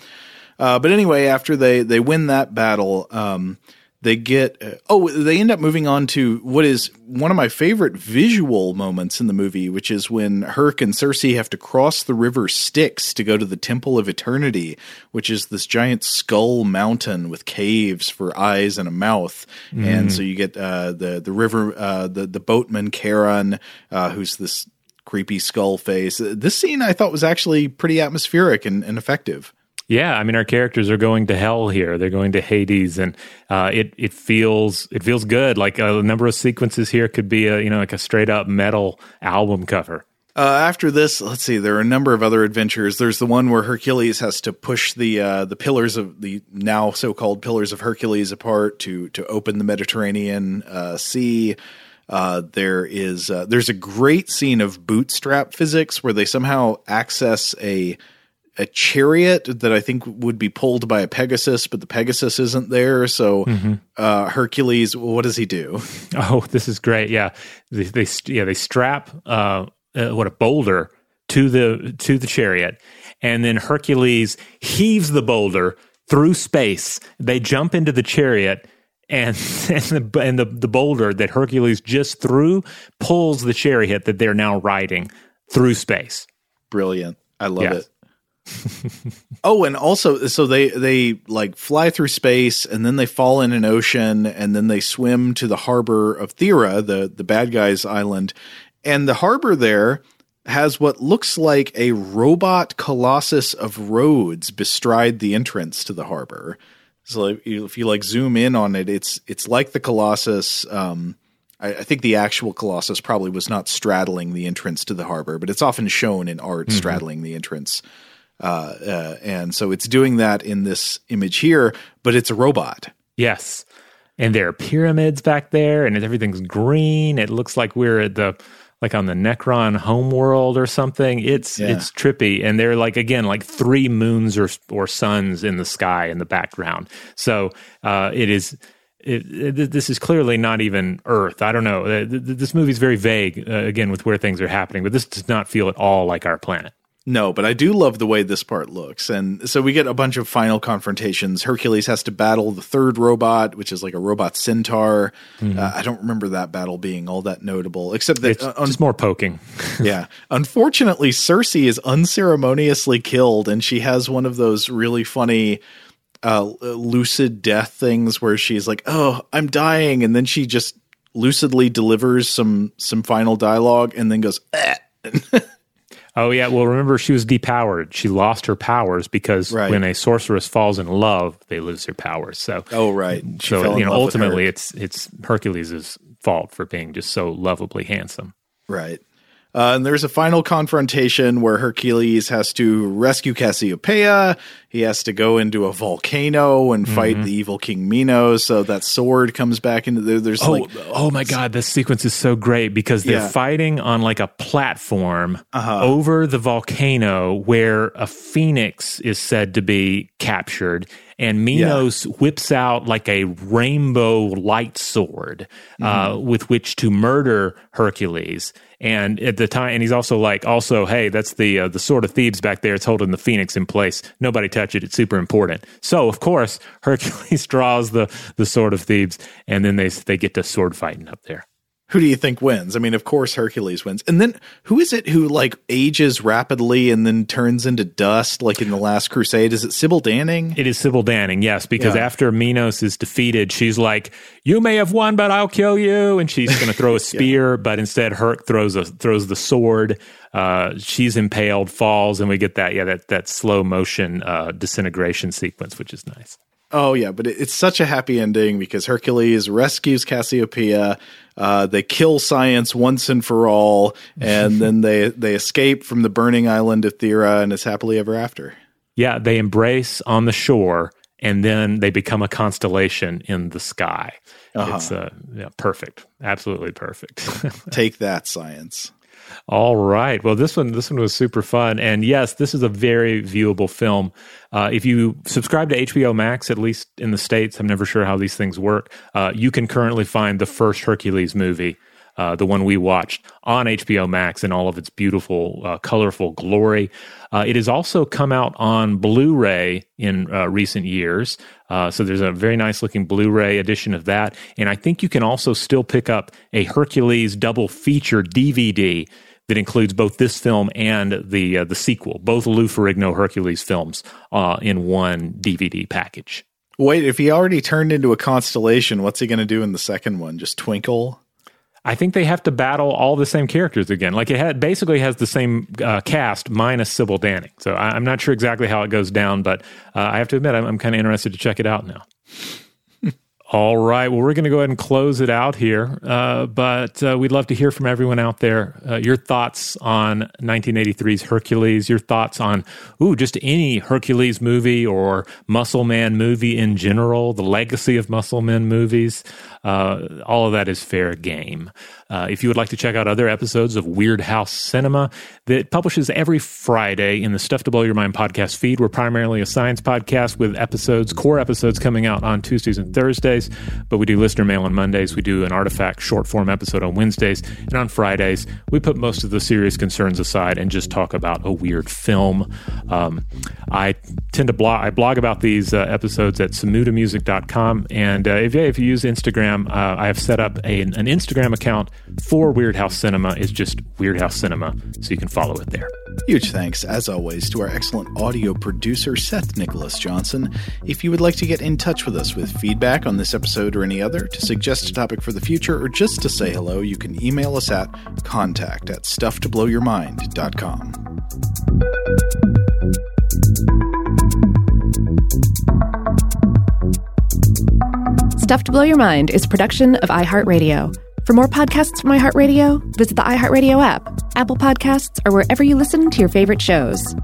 Uh, but anyway, after they, they win that battle, um, they get uh, oh they end up moving on to what is one of my favorite visual moments in the movie which is when herc and Circe have to cross the river styx to go to the temple of eternity which is this giant skull mountain with caves for eyes and a mouth. Mm. and so you get uh, the the river uh, the the boatman charon uh, who's this creepy skull face. This scene i thought was actually pretty atmospheric and, and effective
yeah, I mean, our characters are going to hell here. They're going to Hades, and uh, it it feels it feels good. Like a number of sequences here could be a you know like a straight up metal album cover.
Uh, after this, let's see. There are a number of other adventures. There's the one where Hercules has to push the uh, the pillars of the now so called pillars of Hercules apart to to open the Mediterranean uh, Sea. Uh, there is uh, there's a great scene of bootstrap physics where they somehow access a a chariot that I think would be pulled by a Pegasus, but the Pegasus isn't there. So mm-hmm. uh, Hercules, what does he do?
Oh, this is great. Yeah, they, they yeah they strap uh, uh, what a boulder to the to the chariot, and then Hercules heaves the boulder through space. They jump into the chariot. And and, the, and the, the boulder that Hercules just threw pulls the chariot that they're now riding through space.
Brilliant. I love yes. it. Oh, and also, so they they like fly through space, and then they fall in an ocean, and then they swim to the harbor of Thera, the the bad guys' island, and the harbor there has what looks like a robot colossus of Rhodes bestride the entrance to the harbor. So if you, if you like zoom in on it, it's it's like the colossus. Um, I, I, think the actual colossus probably was not straddling the entrance to the harbor, but it's often shown in art mm-hmm. straddling the entrance. Uh, uh, and so it's doing that in this image here, but it's a robot.
Yes. And there are pyramids back there, and everything's green. It looks like we're at the like on the Necron homeworld or something. It's yeah. it's trippy, and they're like again like three moons or or suns in the sky in the background. So uh, it is. It, it, this is clearly not even Earth. I don't know. This movie is very vague, uh, again, with where things are happening, but this does not feel at all like our planet.
No, but I do love the way this part looks. And so we get a bunch of final confrontations. Hercules has to battle the third robot, which is like a robot centaur. Mm-hmm. Uh, I don't remember that battle being all that notable, except that
it's uh, un- just more poking.
yeah. Unfortunately, Circe is unceremoniously killed, and she has one of those really funny uh, lucid death things where she's like, "Oh, I'm dying," and then she just lucidly delivers some some final dialogue, and then goes. Eh.
Oh yeah, well remember she was depowered. She lost her powers because right. when a sorceress falls in love, they lose their powers. So
Oh right.
She so you know ultimately it's it's Hercules' fault for being just so lovably handsome.
Right. Uh, and there's a final confrontation where Hercules has to rescue Cassiopeia. He has to go into a volcano and fight mm-hmm. the evil King Minos. So that sword comes back into there. There's
oh,
like,
oh my god, this sequence is so great because they're yeah. fighting on like a platform uh-huh. over the volcano where a phoenix is said to be captured, and Minos yeah. whips out like a rainbow light sword uh, mm-hmm. uh, with which to murder Hercules. And at the time, and he's also like, also, hey, that's the uh, the sword of Thebes back there. It's holding the phoenix in place. Nobody touch it. It's super important. So of course, Hercules draws the the sword of Thebes, and then they they get to sword fighting up there
who do you think wins? I mean, of course Hercules wins. And then who is it who like ages rapidly and then turns into dust like in the last crusade? Is it Sybil Danning?
It is Sybil Danning, yes, because yeah. after Minos is defeated, she's like, You may have won, but I'll kill you. And she's gonna throw a spear, yeah. but instead Herc throws a throws the sword. Uh, she's impaled, falls, and we get that, yeah, that that slow motion uh, disintegration sequence, which is nice.
Oh yeah, but it's such a happy ending because Hercules rescues Cassiopeia. Uh, they kill science once and for all, and then they they escape from the burning island of Thera, and it's happily ever after.
Yeah, they embrace on the shore, and then they become a constellation in the sky. Uh-huh. It's uh, yeah, perfect, absolutely perfect.
Take that, science.
All right. Well, this one this one was super fun, and yes, this is a very viewable film. Uh, if you subscribe to HBO Max, at least in the states, I'm never sure how these things work. Uh, you can currently find the first Hercules movie. Uh, the one we watched on HBO Max in all of its beautiful, uh, colorful glory. Uh, it has also come out on Blu ray in uh, recent years. Uh, so there's a very nice looking Blu ray edition of that. And I think you can also still pick up a Hercules double feature DVD that includes both this film and the uh, the sequel, both Lou Ferrigno Hercules films, uh, in one DVD package.
Wait, if he already turned into a constellation, what's he going to do in the second one? Just twinkle?
I think they have to battle all the same characters again. Like it basically has the same uh, cast minus Sybil Danning. So I, am not sure exactly how it goes down, but uh, I have to admit I'm, I'm kind of interested to check it out now. All right. Well, we're going to go ahead and close it out here. Uh, but uh, we'd love to hear from everyone out there. Uh, your thoughts on 1983's Hercules, your thoughts on, ooh, just any Hercules movie or Muscle Man movie in general, the legacy of Muscle Men movies. Uh, all of that is fair game. Uh, if you would like to check out other episodes of Weirdhouse Cinema that publishes every Friday in the Stuff to Blow Your Mind podcast feed, we're primarily a science podcast with episodes, core episodes coming out on Tuesdays and Thursdays, but we do listener mail on Mondays. We do an artifact short form episode on Wednesdays, and on Fridays we put most of the serious concerns aside and just talk about a weird film. Um, I tend to blog. I blog about these uh, episodes at samutamusic.com, and uh, if, if you use Instagram Instagram. Uh, I have set up a, an Instagram account for Weirdhouse Cinema. It's just Weirdhouse Cinema, so you can follow it there.
Huge thanks, as always, to our excellent audio producer, Seth Nicholas Johnson. If you would like to get in touch with us with feedback on this episode or any other, to suggest a topic for the future, or just to say hello, you can email us at contact at stufftoblowyourmind.com.
Stuff to Blow Your Mind is production of iHeartRadio. For more podcasts from iHeartRadio, visit the iHeartRadio app, Apple Podcasts, or wherever you listen to your favorite shows.